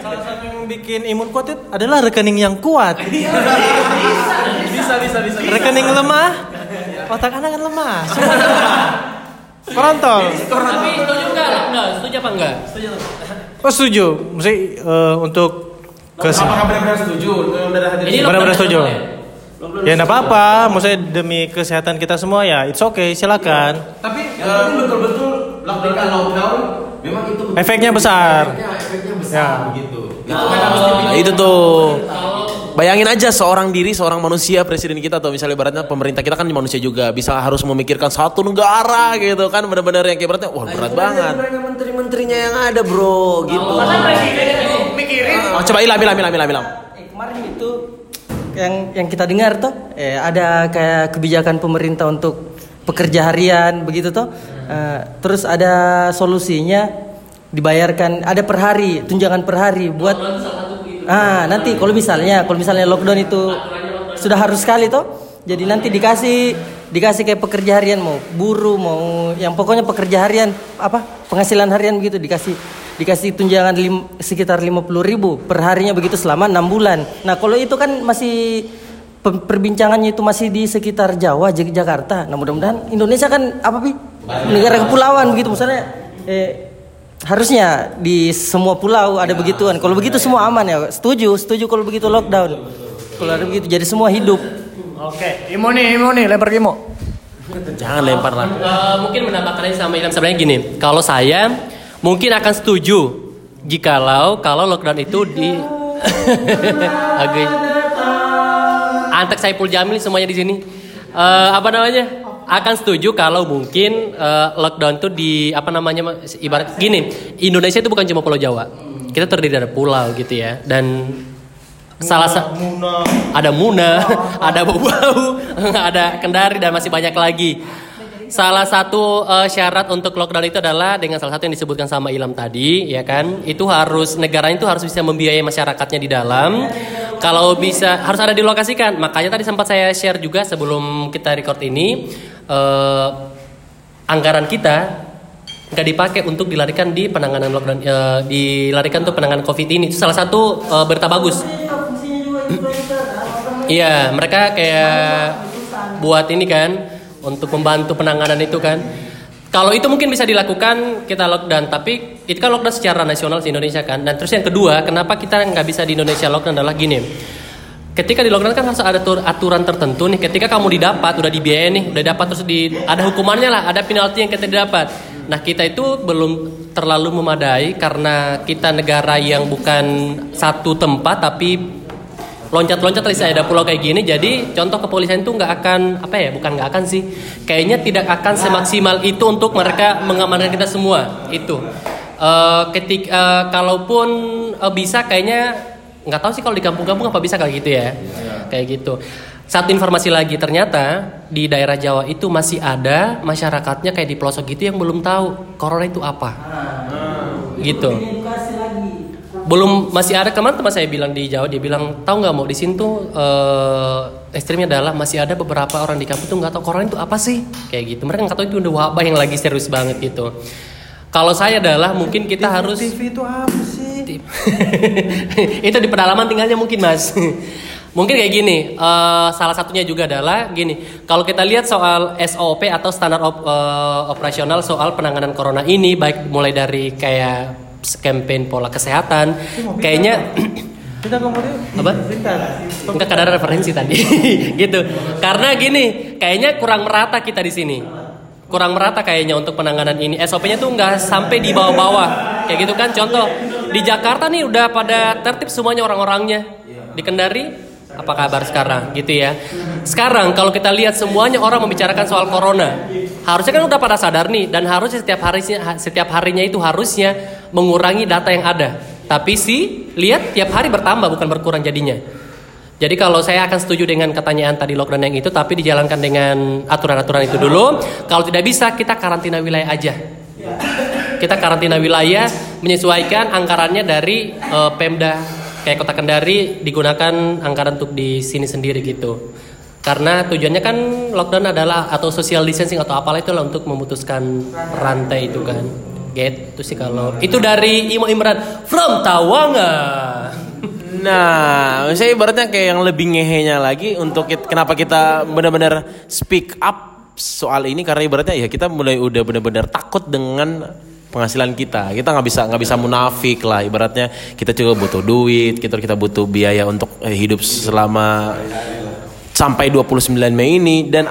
Salah satu yang bikin imun kuat itu adalah rekening yang kuat. bisa bisa bisa. Rekening lemah, otak anak kan lemah. Kontol. Tapi setuju enggak? Enggak, setuju apa enggak? Oh setuju. Mesti eh, untuk ke Apakah benar-benar setuju? Benar hati Ini Benar-benar setuju. ya? Ya enggak apa-apa, maksudnya demi kesehatan kita semua ya, it's okay, silakan. Tapi eh, betul-betul lockdown lockdown memang itu Efeknya besar. efeknya, efeknya besar Ya. begitu. Itu kan. Nah, itu tuh. Bayangin aja seorang diri, seorang manusia presiden kita atau misalnya ibaratnya pemerintah kita kan manusia juga bisa harus memikirkan satu negara gitu kan benar-benar yang kayak beratnya wah berat banget. Menteri-menterinya yang ada bro gitu. Oh, coba ilam ilam ilam ilam ilam. Eh, kemarin itu yang yang kita dengar tuh eh, ada kayak kebijakan pemerintah untuk pekerja harian begitu tuh Eh, terus ada solusinya dibayarkan ada per hari tunjangan per hari buat ah nanti kalau misalnya kalau misalnya lockdown itu sudah harus sekali tuh jadi nanti dikasih dikasih kayak pekerja harian mau buruh mau yang pokoknya pekerja harian apa penghasilan harian begitu dikasih dikasih tunjangan lim- sekitar 50.000 ribu per harinya begitu selama enam bulan. Nah kalau itu kan masih pe- perbincangannya itu masih di sekitar Jawa Jak- Jakarta. Nah mudah-mudahan Indonesia kan apa pi? Negara kepulauan begitu misalnya eh, harusnya di semua pulau ada begituan kalau begitu semua aman ya setuju setuju kalau begitu lockdown kalau ada begitu jadi semua hidup Oke, Imo nih, Imo nih, lempar Imo. Jangan lempar lah. Eh, mungkin menambahkan sama Ilham sebenarnya gini. Kalau saya mungkin akan setuju jikalau kalau lockdown itu di Agak Antek Saipul Jamil semuanya di sini. Eh, apa namanya? Akan setuju kalau mungkin eh, lockdown itu di apa namanya ibarat gini. Indonesia itu bukan cuma Pulau Jawa. Kita terdiri dari pulau gitu ya. Dan salah sa- ada Muna, ada Bau-Bau, ada Kendari dan masih banyak lagi. Salah satu eh, syarat untuk lockdown itu adalah dengan salah satu yang disebutkan sama Ilham tadi, ya kan? Itu harus negara itu harus bisa membiayai masyarakatnya di dalam. Kalau bisa harus ada dilokasikan. Makanya tadi sempat saya share juga sebelum kita record ini eh, anggaran kita nggak dipakai untuk dilarikan di penanganan lockdown, eh, dilarikan untuk penanganan COVID ini. Itu salah satu eh, berita bagus. Iya, mereka kayak buat ini kan untuk membantu penanganan itu kan. Kalau itu mungkin bisa dilakukan kita lockdown, tapi itu kan lockdown secara nasional di Indonesia kan. Dan terus yang kedua, kenapa kita nggak bisa di Indonesia lockdown adalah gini. Ketika di lockdown kan harus ada atur- aturan tertentu nih. Ketika kamu didapat, udah dibiayai nih, udah dapat terus di ada hukumannya lah, ada penalti yang kita dapat. Nah kita itu belum terlalu memadai karena kita negara yang bukan satu tempat tapi loncat-loncat tadi saya ada pulau kayak gini jadi contoh kepolisian itu nggak akan apa ya bukan nggak akan sih. Kayaknya tidak akan semaksimal itu untuk mereka mengamankan kita semua. Itu. Eh ketik eh, kalaupun eh, bisa kayaknya nggak tahu sih kalau di kampung-kampung apa bisa kayak gitu ya. Kayak gitu. Satu informasi lagi ternyata di daerah Jawa itu masih ada masyarakatnya kayak di pelosok gitu yang belum tahu corona itu apa. Gitu. belum masih ada. Kemarin teman saya bilang di Jawa dia bilang tahu nggak mau di sini tuh eh, ekstrimnya adalah masih ada beberapa orang di kampung tuh nggak tahu corona itu apa sih. Kayak gitu. Mereka nggak tahu itu udah wabah yang lagi serius banget gitu. Kalau saya adalah mungkin kita harus TV itu apa sih? itu di pedalaman tinggalnya mungkin mas. Mungkin kayak gini eh, salah satunya juga adalah gini. Kalau kita lihat soal SOP atau standar op- eh, operasional soal penanganan corona ini baik mulai dari kayak campaign pola kesehatan kayaknya Kita apa? Enggak kadang referensi tadi. Gitu. Karena gini kayaknya kurang merata kita di sini. Kurang merata kayaknya untuk penanganan ini. SOP-nya tuh nggak sampai di bawah-bawah. Kayak gitu kan? Contoh di Jakarta nih udah pada tertib semuanya orang-orangnya. Di Kendari apa kabar sekarang? Gitu ya. Sekarang kalau kita lihat semuanya orang membicarakan soal corona harusnya kan udah pada sadar nih dan harusnya setiap harinya setiap harinya itu harusnya mengurangi data yang ada. Tapi sih lihat tiap hari bertambah bukan berkurang jadinya. Jadi kalau saya akan setuju dengan pertanyaan tadi lockdown yang itu, tapi dijalankan dengan aturan-aturan itu dulu. Kalau tidak bisa, kita karantina wilayah aja. Kita karantina wilayah menyesuaikan anggarannya dari eh, Pemda kayak Kota Kendari digunakan anggaran untuk di sini sendiri gitu. Karena tujuannya kan lockdown adalah atau social distancing atau apalah itulah untuk memutuskan rantai itu kan. Gitu sih kalau itu dari Imo Imran from Tawanga. Nah, saya ibaratnya kayak yang lebih ngehenya lagi untuk kit- kenapa kita benar-benar speak up soal ini karena ibaratnya ya kita mulai udah benar-benar takut dengan penghasilan kita. Kita nggak bisa nggak bisa munafik lah. Ibaratnya kita juga butuh duit, kita kita butuh biaya untuk eh, hidup selama sampai 29 Mei ini dan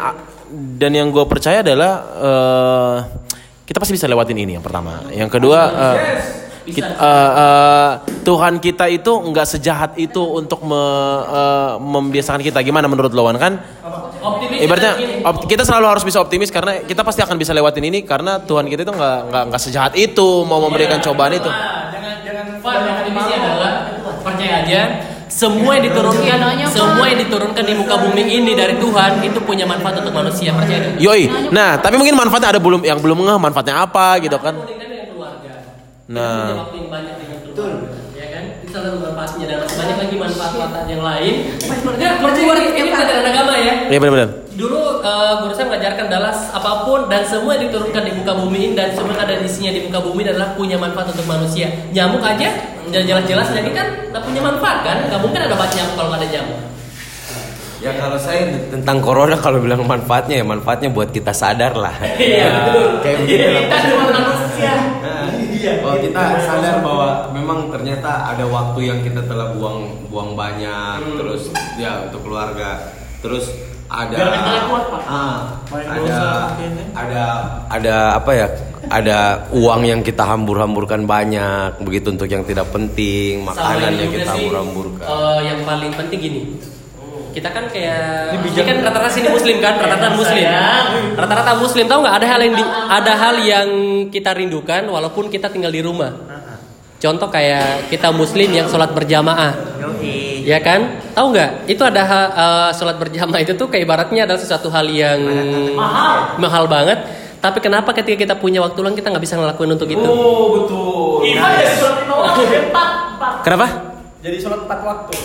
dan yang gue percaya adalah eh, kita pasti bisa lewatin ini yang pertama. Yang kedua eh, Kit- eh, eh, Tuhan kita itu nggak sejahat itu untuk me- eh, membiasakan kita. Gimana menurut Lawan kan? Ibaratnya op- kita selalu harus bisa optimis karena kita pasti akan bisa lewatin ini karena Tuhan kita itu nggak nggak nggak sejahat itu mau memberikan cobaan itu. jangan jangan optimisnya adalah percaya aja semua yang diturunkan semua yang diturunkan di muka bumi ini dari Tuhan itu punya manfaat untuk manusia percaya. Yoi. Nah, tapi mungkin manfaatnya ada belum yang belum ngeh manfaatnya apa gitu kan? Keluarga. Nah. Punya waktu yang banyak dengan keluarga. Ya kan? Itu salah satu manfaatnya dan masih banyak lagi manfaat-manfaat yang lain. Sebenarnya keluarga ini pelajaran agama ya. Iya benar-benar. Dulu eh, guru saya mengajarkan adalah apa pun dan semua yang diturunkan di muka bumi ini dan semua yang ada di isinya di muka bumi adalah punya manfaat untuk manusia. Nyamuk aja jelas-jelas jadi kan nggak punya manfaat kan? Nggak mungkin ada banyak nyamuk kalau nggak ada nyamuk. Ya kalau saya tentang corona kalau bilang manfaatnya ya manfaatnya buat kita sadar lah. Iya. Kayak begitu lah. Kita cuma manusia. Bahwa kita sadar bahwa memang ternyata ada waktu yang kita telah buang buang banyak terus ya untuk keluarga. Terus ada kuat, Pak. Ah, ada ada ada apa ya? Ada uang yang kita hambur-hamburkan banyak begitu untuk yang tidak penting, makanan yang juga kita hambur-hamburkan. eh, yang paling penting gini. Kita kan kayak ini kan rata-rata sini muslim kan, rata-rata muslim. Rata-rata muslim tahu nggak ada hal yang di- ada hal yang kita rindukan walaupun kita tinggal di rumah. Contoh kayak kita muslim yang sholat berjamaah. Ya kan? Tahu nggak? Itu ada eh, sholat berjamaah itu tuh kayak ibaratnya adalah sesuatu hal yang mahal, mahal banget. Tapi kenapa ketika kita punya waktu luang kita nggak bisa ngelakuin untuk itu? Kenapa?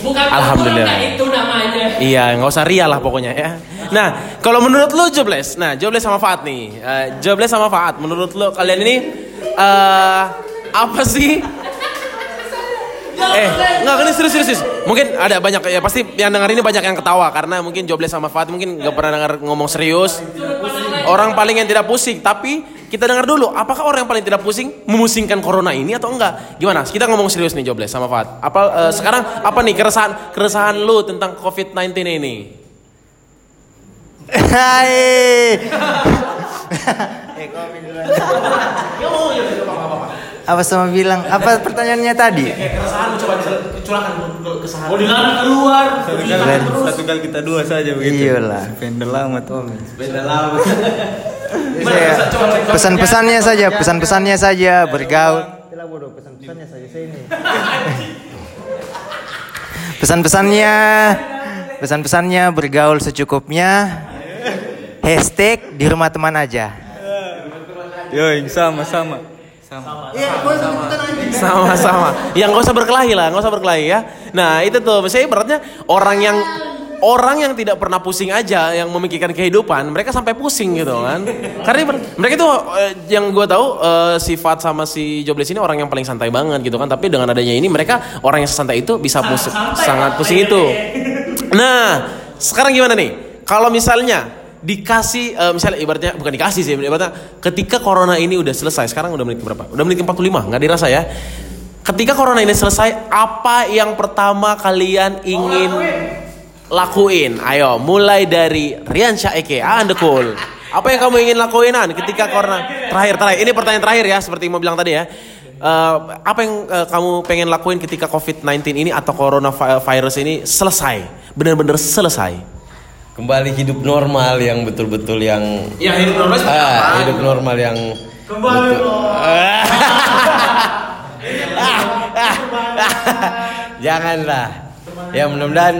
Bukan Alhamdulillah. waktu luang, itu namanya. Iya, nggak usah ria lah pokoknya ya. Nah, kalau menurut lu Jobless, nah Jobless sama Faat nih, Eh, Jobless sama Faat, menurut lu kalian ini eh apa sih? Eh, nggak ini serius serius. serius. Mungkin ada banyak ya pasti yang dengar ini banyak yang ketawa karena mungkin Jobless sama Faat mungkin nggak pernah dengar ngomong serius. Orang paling yang tidak pusing, tapi kita dengar dulu, apakah orang yang paling tidak pusing memusingkan corona ini atau enggak? Gimana? Kita ngomong serius nih Jobless sama Faat. Apa eh, sekarang apa nih keresahan keresahan lu tentang COVID-19 ini? Hai. Apa sama bilang? Apa pertanyaannya tadi? Keresahan coba curahkan keresahan. Oh dilarang keluar. Satu kali, Keren. satu kali kita dua saja begitu. Iyalah. Vendor lama tuh. Beda lama. Saya pesan-pesannya saja, pesan-pesannya saja bergaul. bodoh, pesan-pesannya saja saya ini. Pesan-pesannya pesan-pesannya bergaul secukupnya. Hashtag di rumah teman aja. Yoi, sama-sama. Sama-sama. Yang nggak usah berkelahi lah, nggak usah berkelahi ya. Nah itu tuh, misalnya ibaratnya orang yang orang yang tidak pernah pusing aja, yang memikirkan kehidupan, mereka sampai pusing gitu kan. Karena mereka itu eh, yang gue tahu eh, sifat sama si Jobless ini orang yang paling santai banget gitu kan. Tapi dengan adanya ini mereka orang yang santai itu bisa pusing, sangat pusing itu. Nah sekarang gimana nih? Kalau misalnya dikasih eh, misalnya ibaratnya bukan dikasih sih ibaratnya ketika corona ini udah selesai sekarang udah menit berapa? Udah menit 45 nggak dirasa ya? Ketika corona ini selesai apa yang pertama kalian ingin lakuin? Ayo mulai dari Rian Syaike anda cool. Apa yang kamu ingin lakuin An ketika corona? Terakhir terakhir. Ini pertanyaan terakhir ya seperti yang mau bilang tadi ya. Eh, apa yang eh, kamu pengen lakuin ketika COVID-19 ini atau coronavirus ini selesai? Benar-benar selesai Kembali hidup normal yang betul-betul yang Ya, hidup normal ah, apa? hidup normal yang Kembali Janganlah. Ya mudah-mudahan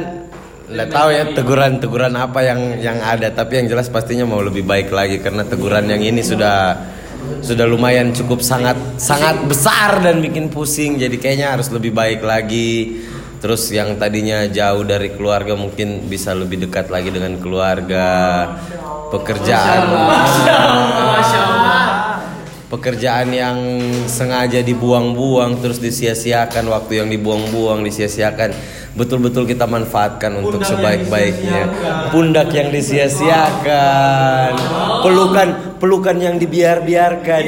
nggak tahu ya teguran-teguran apa yang yang ada. Tapi yang jelas pastinya mau lebih baik lagi karena teguran yang ini sudah sudah lumayan cukup sangat sangat besar dan bikin pusing. Jadi kayaknya harus lebih baik lagi terus yang tadinya jauh dari keluarga mungkin bisa lebih dekat lagi dengan keluarga. Pekerjaan. Pekerjaan yang sengaja dibuang-buang terus disia-siakan. Waktu yang dibuang-buang disia-siakan. Betul-betul kita manfaatkan untuk sebaik-baiknya. pundak yang disia-siakan. Pelukan pelukan yang dibiar-biarkan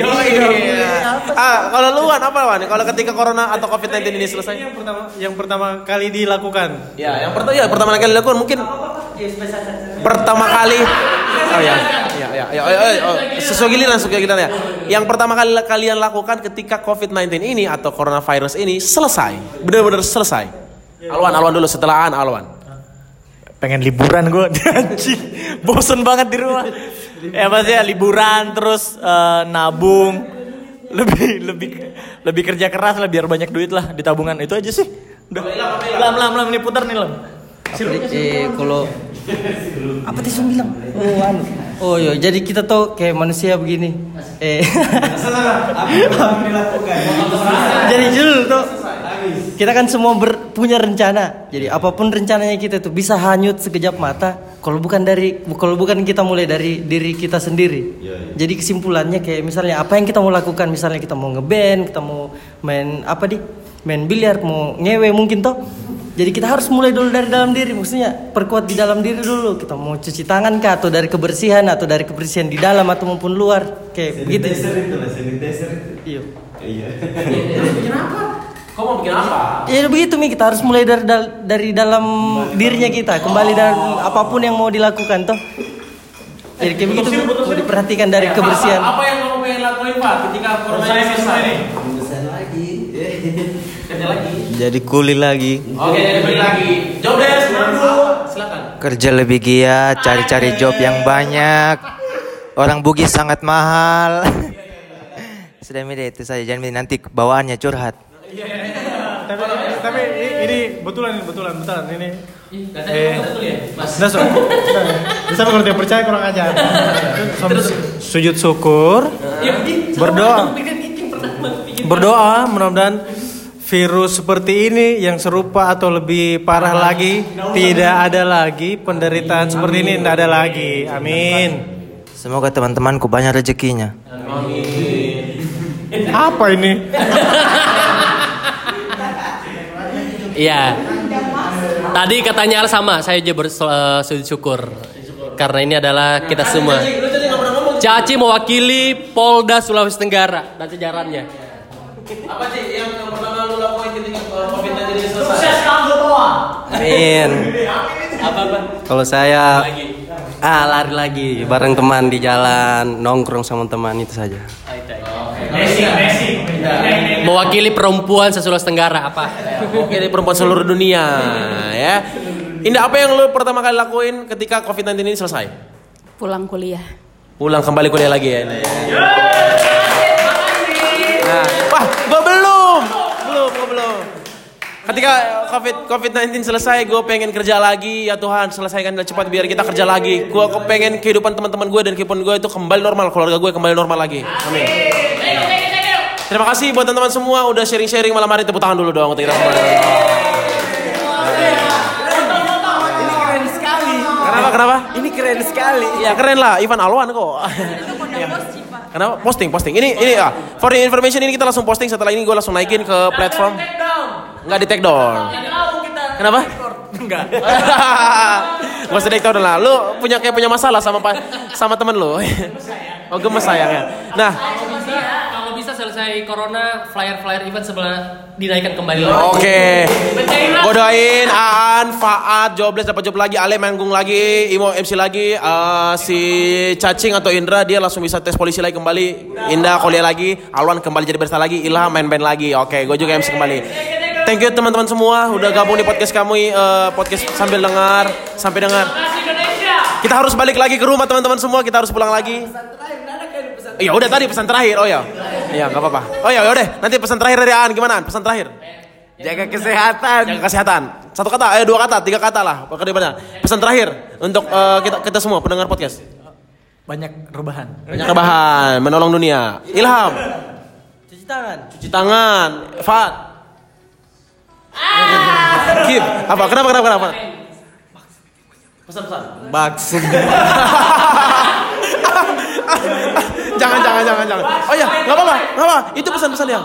ah kalau lu Wan apa Wan? Kalau ketika corona atau COVID-19 ini selesai? Yang pertama yang pertama kali dilakukan. ya yang pertama ya pertama kali dilakukan mungkin pertama kali. Oh ya ya ya ya, ya, ya oh, sesuai giliran sesuai giliran ya. Yang pertama kali kalian lakukan ketika COVID-19 ini atau coronavirus ini selesai. Benar-benar selesai. Alwan Alwan dulu setelah An Alwan. Pengen liburan gue anjing bosen banget di rumah. Ya pasti ya liburan terus eh, nabung lebih lebih lebih kerja keras lah biar banyak duit lah di tabungan itu aja sih udah lam lam lam ini putar nih lam Eh kalau apa tadi Sun bilang? Oh anu. Oh iya, jadi kita tuh kayak manusia begini. Eh. jadi dulu tuh kita kan semua ber- punya rencana. Jadi apa pun rencananya kita tuh bisa hanyut sekejap mata. Kalau bukan dari kalau bukan kita mulai dari diri kita sendiri. Jadi kesimpulannya kayak misalnya apa yang kita mau lakukan, misalnya kita mau ngeband, kita mau main apa di main biliar, mau ngewe mungkin toh. Jadi kita harus mulai dulu dari dalam diri, maksudnya perkuat di dalam diri dulu. Kita mau cuci tangan kah atau dari kebersihan atau dari kebersihan di dalam atau maupun luar, kayak begitu. Iya. Kau mau bikin apa? Ya begitu mi. Kita harus mulai dari dal- dari dalam dirinya kita, kembali dari apa pun yang mau dilakukan toh. Jadi kayak begitu Mi. diperhatikan dari kebersihan. apa yang kamu pengen lakuin Pak ketika corona ini selesai? kerja lagi? Jadi kuli lagi. oke jadi balik lagi. Jawab deh silakan Kerja lebih giat, cari-cari job yang banyak. Orang Bugis sangat mahal. Sudah Mide itu saja, jangan Mide, nanti bawaannya curhat. Tapi tapi ini, ini betulan ini betulan betulan ini. katanya Eh. betul ya mas Nah, so, bisa kalau dia percaya kurang ajar. Sujud syukur, berdoa, berdoa mudah-mudahan virus seperti ini yang serupa atau lebih parah lagi tidak ada lagi penderitaan seperti ini tidak ada lagi. Amin. Semoga teman-temanku banyak rezekinya. Apa ini? Iya. Tadi katanya sama, saya aja bersujud syukur. Karena ini adalah kita semua. Caci mewakili Polda Sulawesi Tenggara dan sejarannya. apa sih yang, pertama lu lakuin ketika COVID-19 ini selesai Amin. Apa apa? Kalau saya ah lari lagi bareng teman di jalan, nongkrong sama teman itu saja. Mewakili perempuan se-Sulawesi Tenggara apa? Ini perempuan seluruh dunia ya. Indah apa yang lu pertama kali lakuin ketika COVID-19 ini selesai? Pulang kuliah. Pulang kembali kuliah lagi ya. Indah, ya? Nah, wah, gua belum. Belum, gua belum. Ketika COVID COVID-19 selesai, gue pengen kerja lagi ya Tuhan selesaikan dengan cepat biar kita kerja lagi. Gue pengen kehidupan teman-teman gue dan kehidupan gue itu kembali normal, keluarga gue kembali normal lagi. Amin. Terima kasih buat teman-teman semua udah sharing-sharing malam hari tepuk tangan dulu dong untuk kita semua. Kenapa kenapa? Ini keren sekali. Ya keren lah, Ivan Alwan kok. Ya. Kenapa? Posting, posting. Ini ini ya. For your information ini kita langsung posting setelah ini gue langsung naikin ke platform. Nggak di take down. Kenapa? Enggak. Gak usah take down lah. Lu punya kayak punya masalah sama sama temen lu. Oh gemes sayangnya. Nah, selesai corona, flyer-flyer event sebelah dinaikkan kembali lagi. Oke. Gue doain Aan, Faat, Jobless dapat job lagi, Ale manggung lagi, Imo MC lagi, eh, si Cacing atau Indra dia langsung bisa tes polisi lagi kembali, Indah kuliah lagi, Alwan kembali jadi bersta lagi, Ilham main band lagi. Oke, gue juga MC kembali. Thank you teman-teman semua udah gabung di podcast kami eh, podcast sambil dengar, sampai dengar. Kita harus balik lagi ke rumah teman-teman semua, kita harus pulang lagi. Iya udah tadi pesan terakhir. Oh ya. Iya nggak apa-apa. Oh ya udah nanti pesan terakhir dari Aan gimana? An? Pesan terakhir. Jaga kesehatan. Jaga kesehatan. Satu kata, eh dua kata, tiga kata lah. Pokoknya mana? Pesan terakhir untuk eh, kita kita semua pendengar podcast. Banyak rebahan. Banyak rebahan, menolong dunia. Ilham, Cuci tangan. cuci tangan. Fat. Kip, apa? Kenapa kenapa kenapa? Pesan-pesan. Bugs. jangan jangan jangan jangan. Oh ya, nggak apa-apa, nggak apa. Itu pesan-pesan yang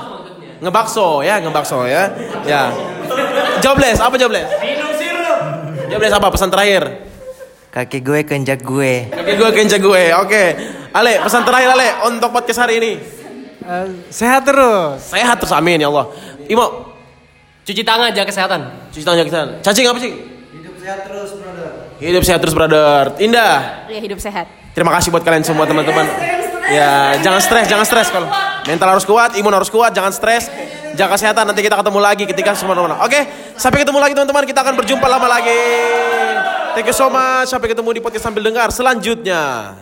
ngebakso ya, ngebakso ya. Ya. Jobless, apa jobless? Minum sirup. Jobless apa pesan terakhir? Kaki gue kenjak gue. Oke, gue kenca gue. Oke. Ale, pesan terakhir Ale untuk podcast hari ini. sehat terus. Sehat terus amin ya Allah. Imo, Cuci tangan, jaga kesehatan. cuci tangan jaga kesehatan. Cacing apa sih? Hidup sehat terus, brother. Hidup sehat terus brother. Indah. Ya hidup sehat. Terima kasih buat kalian semua teman-teman. Ya, jangan stres, jangan stres kalau mental harus kuat, imun harus kuat, jangan stres. Jaga kesehatan, nanti kita ketemu lagi ketika semua normal. Oke, sampai ketemu lagi teman-teman. Kita akan berjumpa lama lagi. Thank you so much. Sampai ketemu di podcast sambil dengar selanjutnya.